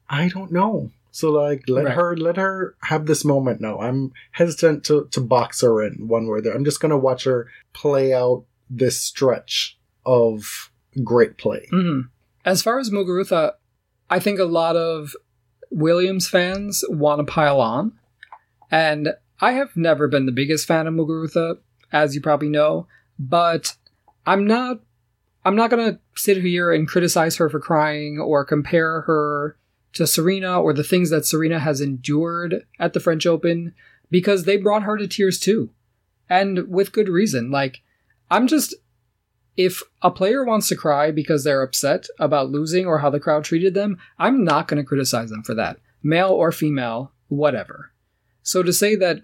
I don't know. So like, let Right. her let her have this moment now. I'm hesitant to to box her in one way or the other. I'm just going to watch her play out this stretch of great play. hmm As far as Muguruza, I think a lot of Williams fans want to pile on, and I have never been the biggest fan of Muguruza, as you probably know. But I'm not. I'm not gonna sit here and criticize her for crying or compare her to Serena or the things that Serena has endured at the French Open because they brought her to tears too, and with good reason. Like, I'm just if a player wants to cry because they're upset about losing or how the crowd treated them, I'm not going to criticize them for that, male or female, whatever. So to say that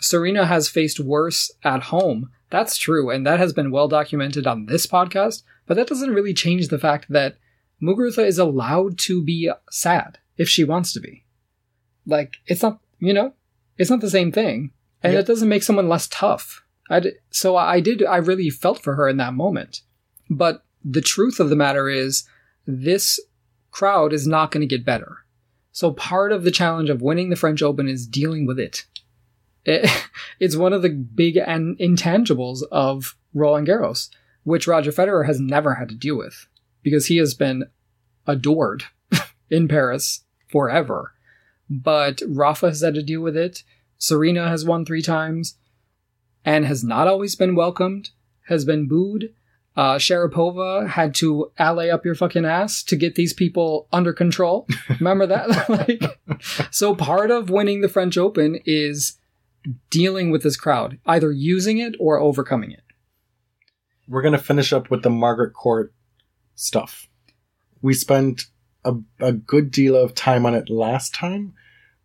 Serena has faced worse at home, that's true, and that has been well documented on this podcast, but that doesn't really change the fact that Muguruza is allowed to be sad if she wants to be. Like, it's not, you know, it's not the same thing, and Yep. it doesn't make someone less tough. I d- so I did. I really felt for her in that moment. But the truth of the matter is, this crowd is not going to get better. So part of the challenge of winning the French Open is dealing with it. It- it's one of the big and intangibles of Roland Garros, which Roger Federer has never had to deal with because he has been adored in Paris forever. But Rafa has had to deal with it. Serena has won three times and has not always been welcomed, has been booed. Uh, Sharapova had to alley up your fucking ass to get these people under control. Remember that? like, so part of winning the French Open is dealing with this crowd, either using it or overcoming it. we're going to finish up with the Margaret Court stuff. We spent a, a good deal of time on it last time,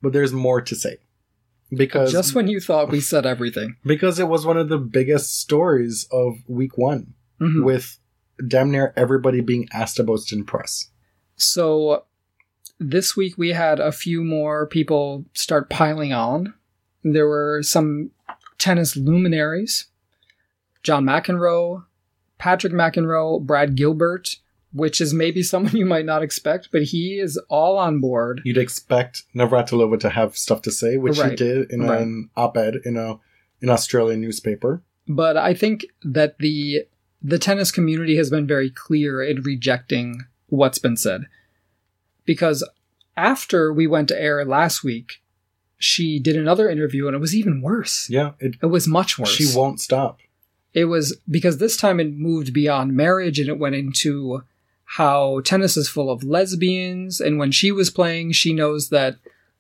but there's more to say. Because Just when you thought we said everything. because it was one of the biggest stories of week 1 Mhm. with damn near everybody being asked about it press. So this week we had a few more people start piling on. There were some tennis luminaries John McEnroe, Patrick McEnroe, Brad Gilbert, which is maybe someone you might not expect, but he is all on board. You'd expect Navratilova to have stuff to say, which he did in Right. an op-ed in a an Australian newspaper. But I think that the the tennis community has been very clear in rejecting what's been said. Because after we went to air last week, she did another interview and it was even worse. Yeah, it, It was much worse. she won't stop. It was because this time it moved beyond marriage and it went into how tennis is full of lesbians. And when she was playing, she knows that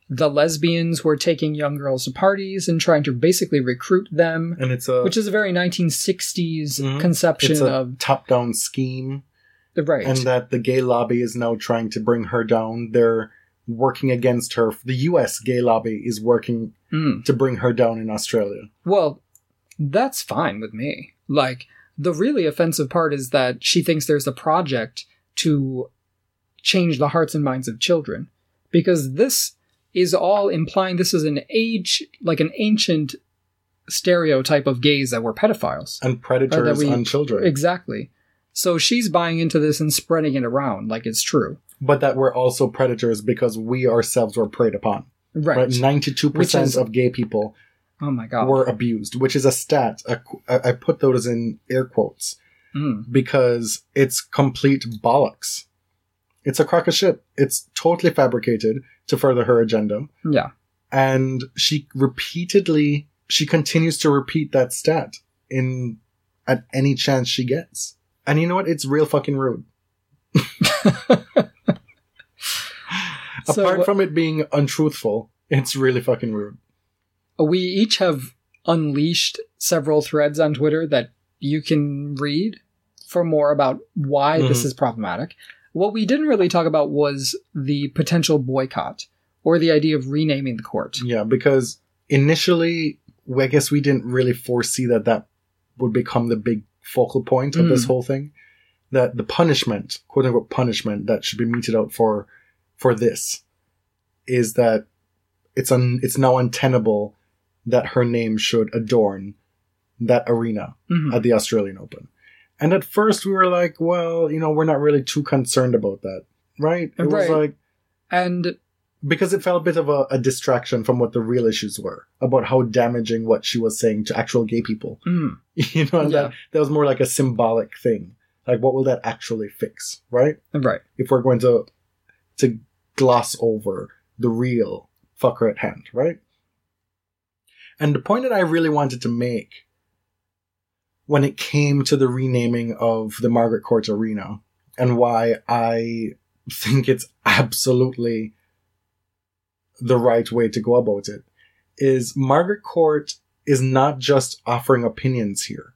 the lesbians were taking young girls to parties and trying to basically recruit them, And it's a which is a very 1960s Mhm. conception it's a of top-down scheme, right. and that the gay lobby is now trying to bring her down. They're working against her. The U.S. gay lobby is working Mm. to bring her down in Australia. Well, that's fine with me. Like, the really offensive part is that she thinks there's a project to change the hearts and minds of children. Because this is all implying this is an age, like an ancient stereotype of gays that were pedophiles. and predators we- on children. Exactly. So she's buying into this and spreading it around like it's true. but that we're also predators because we ourselves were preyed upon. Right. Ninety-two percent of gay people oh my god. were abused, which is a stat. A I put those in air quotes Mm. because it's complete bollocks. It's a crock of shit. It's totally fabricated to further her agenda, Yeah. and she repeatedly she continues to repeat that stat in at any chance she gets. And you know what? It's real fucking rude. So Apart from it being untruthful, it's really fucking rude. we each have unleashed several threads on Twitter that you can read for more about why this Mhm. is problematic. What we didn't really talk about was the potential boycott or the idea of renaming the court. Yeah, because initially, I guess we didn't really foresee that that would become the big focal point of this Mm. whole thing. That the punishment, quote unquote punishment, that should be meted out for for this is that it's un, it's now untenable that her name should adorn that arena Mhm. at the Australian Open. And at first we were like, well, you know, we're not really too concerned about that, right? It was like And because it felt a bit of a, a distraction from what the real issues were about how damaging what she was saying to actual gay people. mm, You know, and Yeah. that, that was more like a symbolic thing. Like, what will that actually fix, right? right. If we're going to to gloss over the real fucker at hand, right? And the point that I really wanted to make when it came to the renaming of the Margaret Court Arena and why I think it's absolutely the right way to go about it is Margaret Court is not just offering opinions here.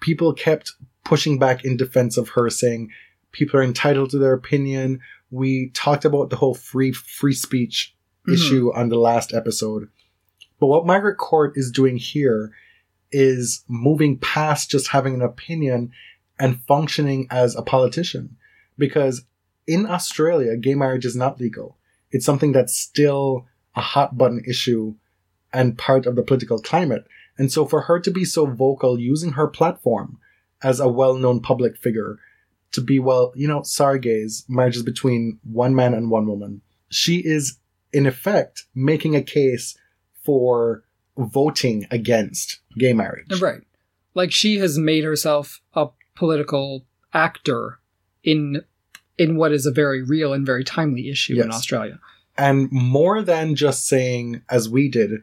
People kept pushing back in defense of her saying people are entitled to their opinion. We talked about the whole free free speech Mhm. issue on the last episode. But what Margaret Court is doing here is moving past just having an opinion and functioning as a politician. Because in Australia, gay marriage is not legal. It's something that's still a hot button issue and part of the political climate. And so for her to be so vocal using her platform as a well known public figure to be, well, you know, sorry gays, marriage is between one man and one woman. She is in effect making a case for voting against gay marriage. Right. Like she has made herself a political actor in in what is a very real and very timely issue in Australia. And more than just saying, as we did,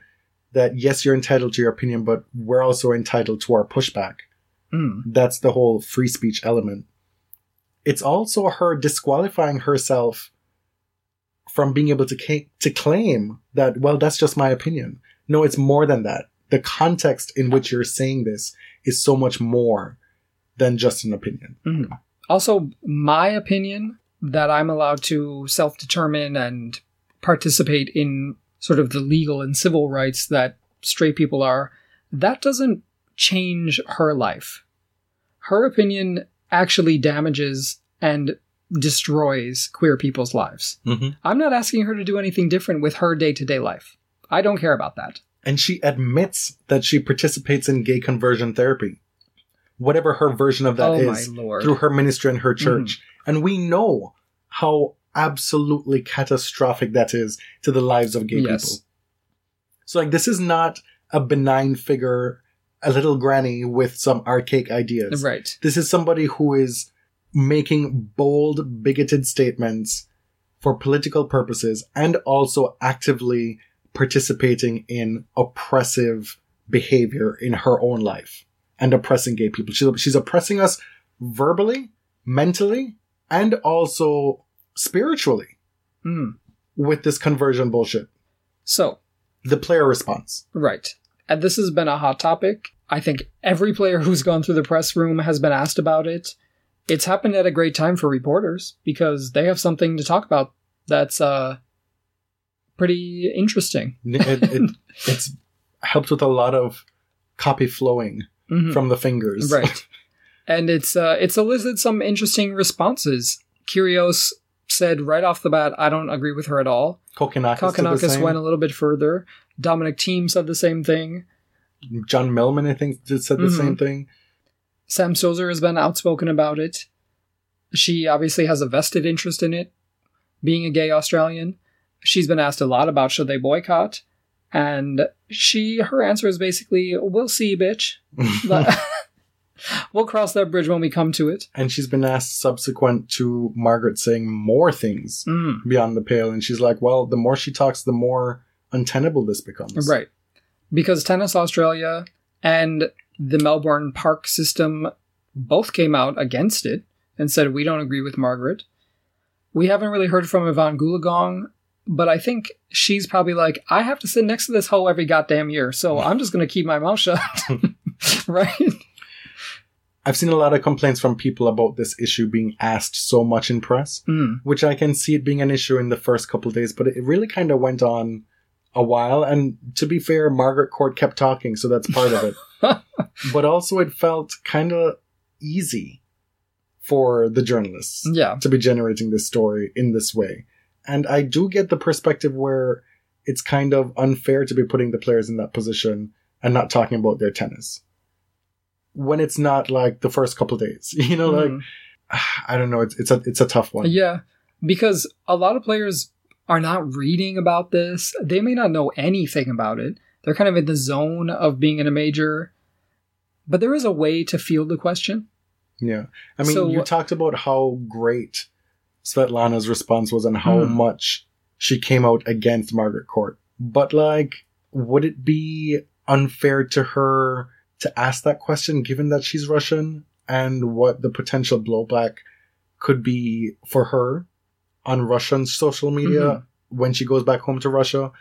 that yes, you're entitled to your opinion, but we're also entitled to our pushback. Mm. That's the whole free speech element. It's also her disqualifying herself from being able to ca- to claim that well that's just my opinion. No, it's more than that. The context in which you're saying this is so much more than just an opinion. Mhm. Also, my opinion that I'm allowed to self determine and participate in sort of the legal and civil rights that straight people are, that doesn't change her life. Her opinion actually damages and destroys queer people's lives. Mm-hmm. I'm not asking her to do anything different with her day to day life. I don't care about that. And she admits that she participates in gay conversion therapy, whatever her version of that oh is, through her ministry and her mm-hmm. church. And we know how absolutely catastrophic that is to the lives of gay Yes. people. So, like, this is not a benign figure, a little granny with some archaic ideas. Right. This is somebody who is making bold, bigoted statements for political purposes and also actively participating in oppressive behavior in her own life and oppressing gay people. She's, she's oppressing us verbally, mentally, and also spiritually Mm. with this conversion bullshit. So, The player response. right. And this has been a hot topic. I think every player who's gone through the press room has been asked about it. It's happened at a great time for reporters because they have something to talk about that's uh pretty interesting. It, it, it's helped with a lot of copy flowing Mhm. from the fingers. right and it's uh it's elicited some interesting responses Kyrgios said right off the bat i don't agree with her at all Kokkinakis, did the Kokkinakis went a little bit further Dominic Thiem said the same thing John Millman, I think, did said the Mhm. same thing. Sam Stosur has been outspoken about it she obviously has a vested interest in it being a gay australian she's been asked a lot about should they boycott and she her answer is basically we'll see bitch we'll cross that bridge when we come to it and she's been asked subsequent to Margaret saying more things Mm. beyond the pale, and she's like, "Well, the more she talks, the more untenable this becomes." Right. Because Tennis Australia and the Melbourne Park system both came out against it and said, we don't agree with Margaret. We haven't really heard from Evonne Goolagong, but I think she's probably like, I have to sit next to this hoe every goddamn year, so I'm just going to keep my mouth shut. right? I've seen a lot of complaints from people about this issue being asked so much in press, Mm. which I can see it being an issue in the first couple of days, but it really kind of went on a while. And to be fair, Margaret Court kept talking, so that's part of it. but also, it felt kind of easy for the journalists. Yeah. to be generating this story in this way. And I do get the perspective where it's kind of unfair to be putting the players in that position and not talking about their tennis. When it's not like the first couple days, you know, like Mhm. I don't know, it's it's a it's a tough one. Yeah, because a lot of players are not reading about this. They may not know anything about it. They're kind of in the zone of being in a major. But there is a way to field the question. Yeah. I mean, So- you talked about how great Svetlana's response was on how Hmm. much she came out against Margaret Court. But like, would it be unfair to her to ask that question given that she's Russian and what the potential blowback could be for her on Russian social media Mm-hmm. when she goes back home to Russia?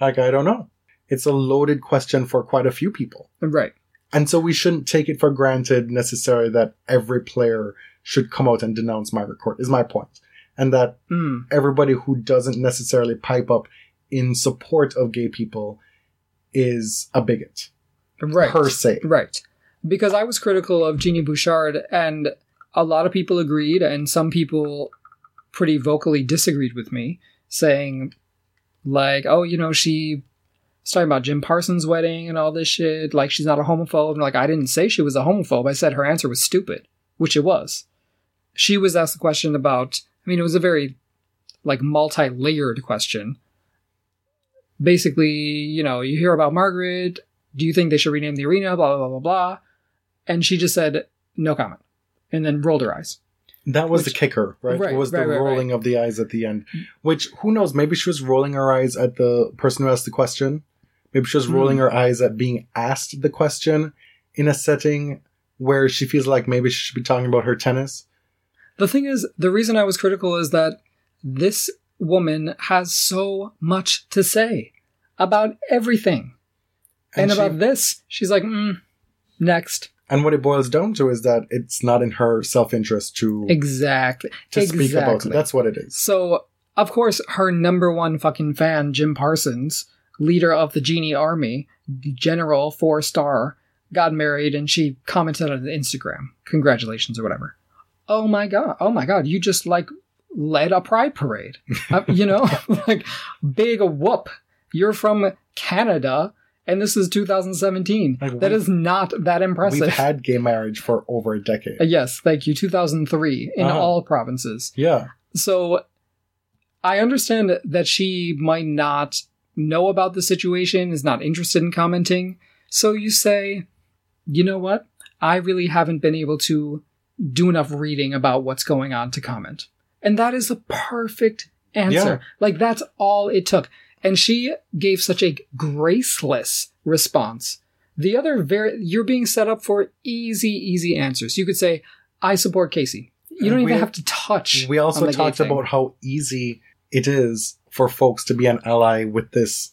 Like, I don't know. It's a loaded question for quite a few people. Right. And so we shouldn't take it for granted necessarily that every player should come out and denounce Margaret Court, is my point. And that Mm. everybody who doesn't necessarily pipe up in support of gay people is a bigot, Right. per se. Right. Because I was critical of Genie Bouchard, and a lot of people agreed, and some people pretty vocally disagreed with me, saying, like, oh, you know, she was talking about Jim Parsons' wedding and all this shit. Like, she's not a homophobe. And, like, I didn't say she was a homophobe. I said her answer was stupid, which it was. She was asked a question about, I mean, it was a very, like, multi layered question. Basically, you know, you hear about Margaret, do you think they should rename the arena? Blah, blah, blah, blah, blah. And she just said, no comment. And then rolled her eyes. That was Which- the kicker, right? Right, it was right, the right, rolling of the eyes at the end. Which, who knows, maybe she was rolling her eyes at the person who asked the question. Maybe she was Hmm. rolling her eyes at being asked the question in a setting where she feels like maybe she should be talking about her tennis. The thing is, the reason I was critical is that this woman has so much to say about everything. And, she- about this, she's like, mm, next. And what it boils down to is that it's not in her self interest to Exactly. to speak about exactly. it. That's what it is. So, of course, her number one fucking fan, Jim Parsons, leader of the Genie Army, general, four star, got married and she commented on Instagram. Congratulations or whatever. Oh my god. Oh my god. You just like led a pride parade. Uh, you know? like, big whoop. You're from Canada and this is 2017. Like, that is not that impressive. We've had gay marriage for over a decade. Uh, yes, thank you. 2003 in Uh-huh. all provinces. yeah. So I understand that she might not know about the situation, is not interested in commenting. So you say, you know what? I really haven't been able to do enough reading about what's going on to comment. And that is the perfect answer. Yeah. Like that's all it took. And she gave such a graceless response. The other very, you're being set up for easy, easy answers. You could say, I support Casey. You don't And even have to touch. We also on the gay talked about how easy it is for folks to be an ally with this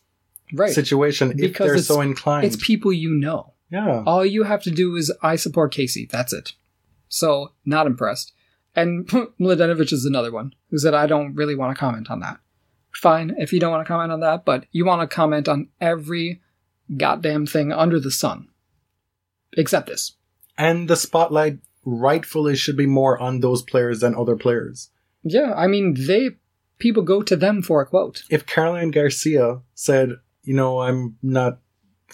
right. situation if Because they're it's- so inclined. It's people you know. yeah. All you have to do is I support Casey. That's it. So not impressed. And Mladenovic is another one who said I don't really want to comment on that. Fine if you don't want to comment on that, but you want to comment on every goddamn thing under the sun, except this. And the spotlight rightfully should be more on those players than other players. Yeah, I mean they people go to them for a quote. If Caroline Garcia said, you know, I'm not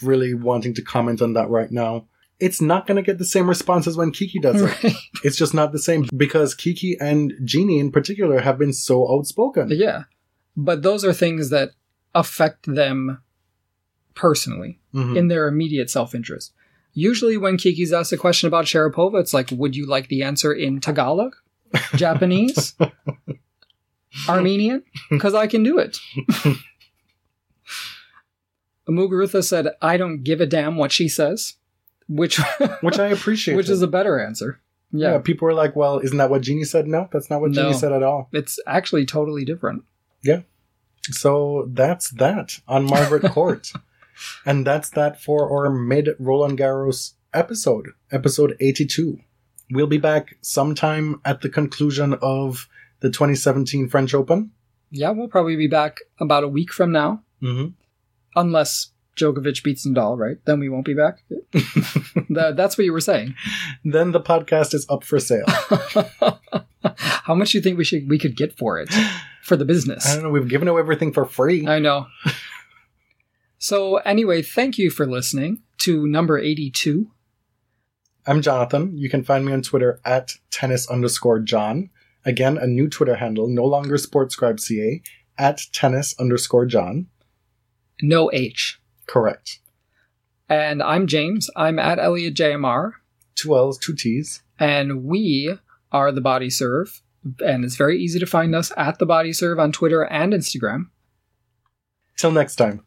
really wanting to comment on that right now, it's not going to get the same response as when Kiki does it. Right. It's just not the same because Kiki and Genie in particular have been so outspoken. Yeah. But those are things that affect them personally Mhm. in their immediate self interest. Usually, when Kiki's asked a question about Sharapova, it's like, would you like the answer in Tagalog, Japanese, Armenian? Because I can do it. Muguruza said, I don't give a damn what she says, which, which I appreciate. which is a better answer. yeah. Yeah. People were like, "Well, isn't that what Genie said?" No, that's not what No. Genie said at all. It's actually totally different. Yeah. So that's that on Margaret Court, and that's that for our mid Roland Garros episode, episode eighty-two. We'll be back sometime at the conclusion of the 2017 French Open. Yeah, we'll probably be back about a week from now, Mm-hmm. unless Djokovic beats Nadal, right? Then we won't be back. That- that's what you were saying. Then the podcast is up for sale. How much do you think we should we could get for it for the business? I don't know. We've given away everything for free. I know. So anyway, thank you for listening to number eighty-two. I'm Jonathan. You can find me on Twitter at tennis underscore John. Again, a new Twitter handle, no longer SportsScribeCA, at tennis underscore John. No H. Correct. And I'm James. I'm at Elliot JMR, Two L's, two T's. and we are the Body Serve. And it's very easy to find us at the Body Serve on Twitter and Instagram. Till next time.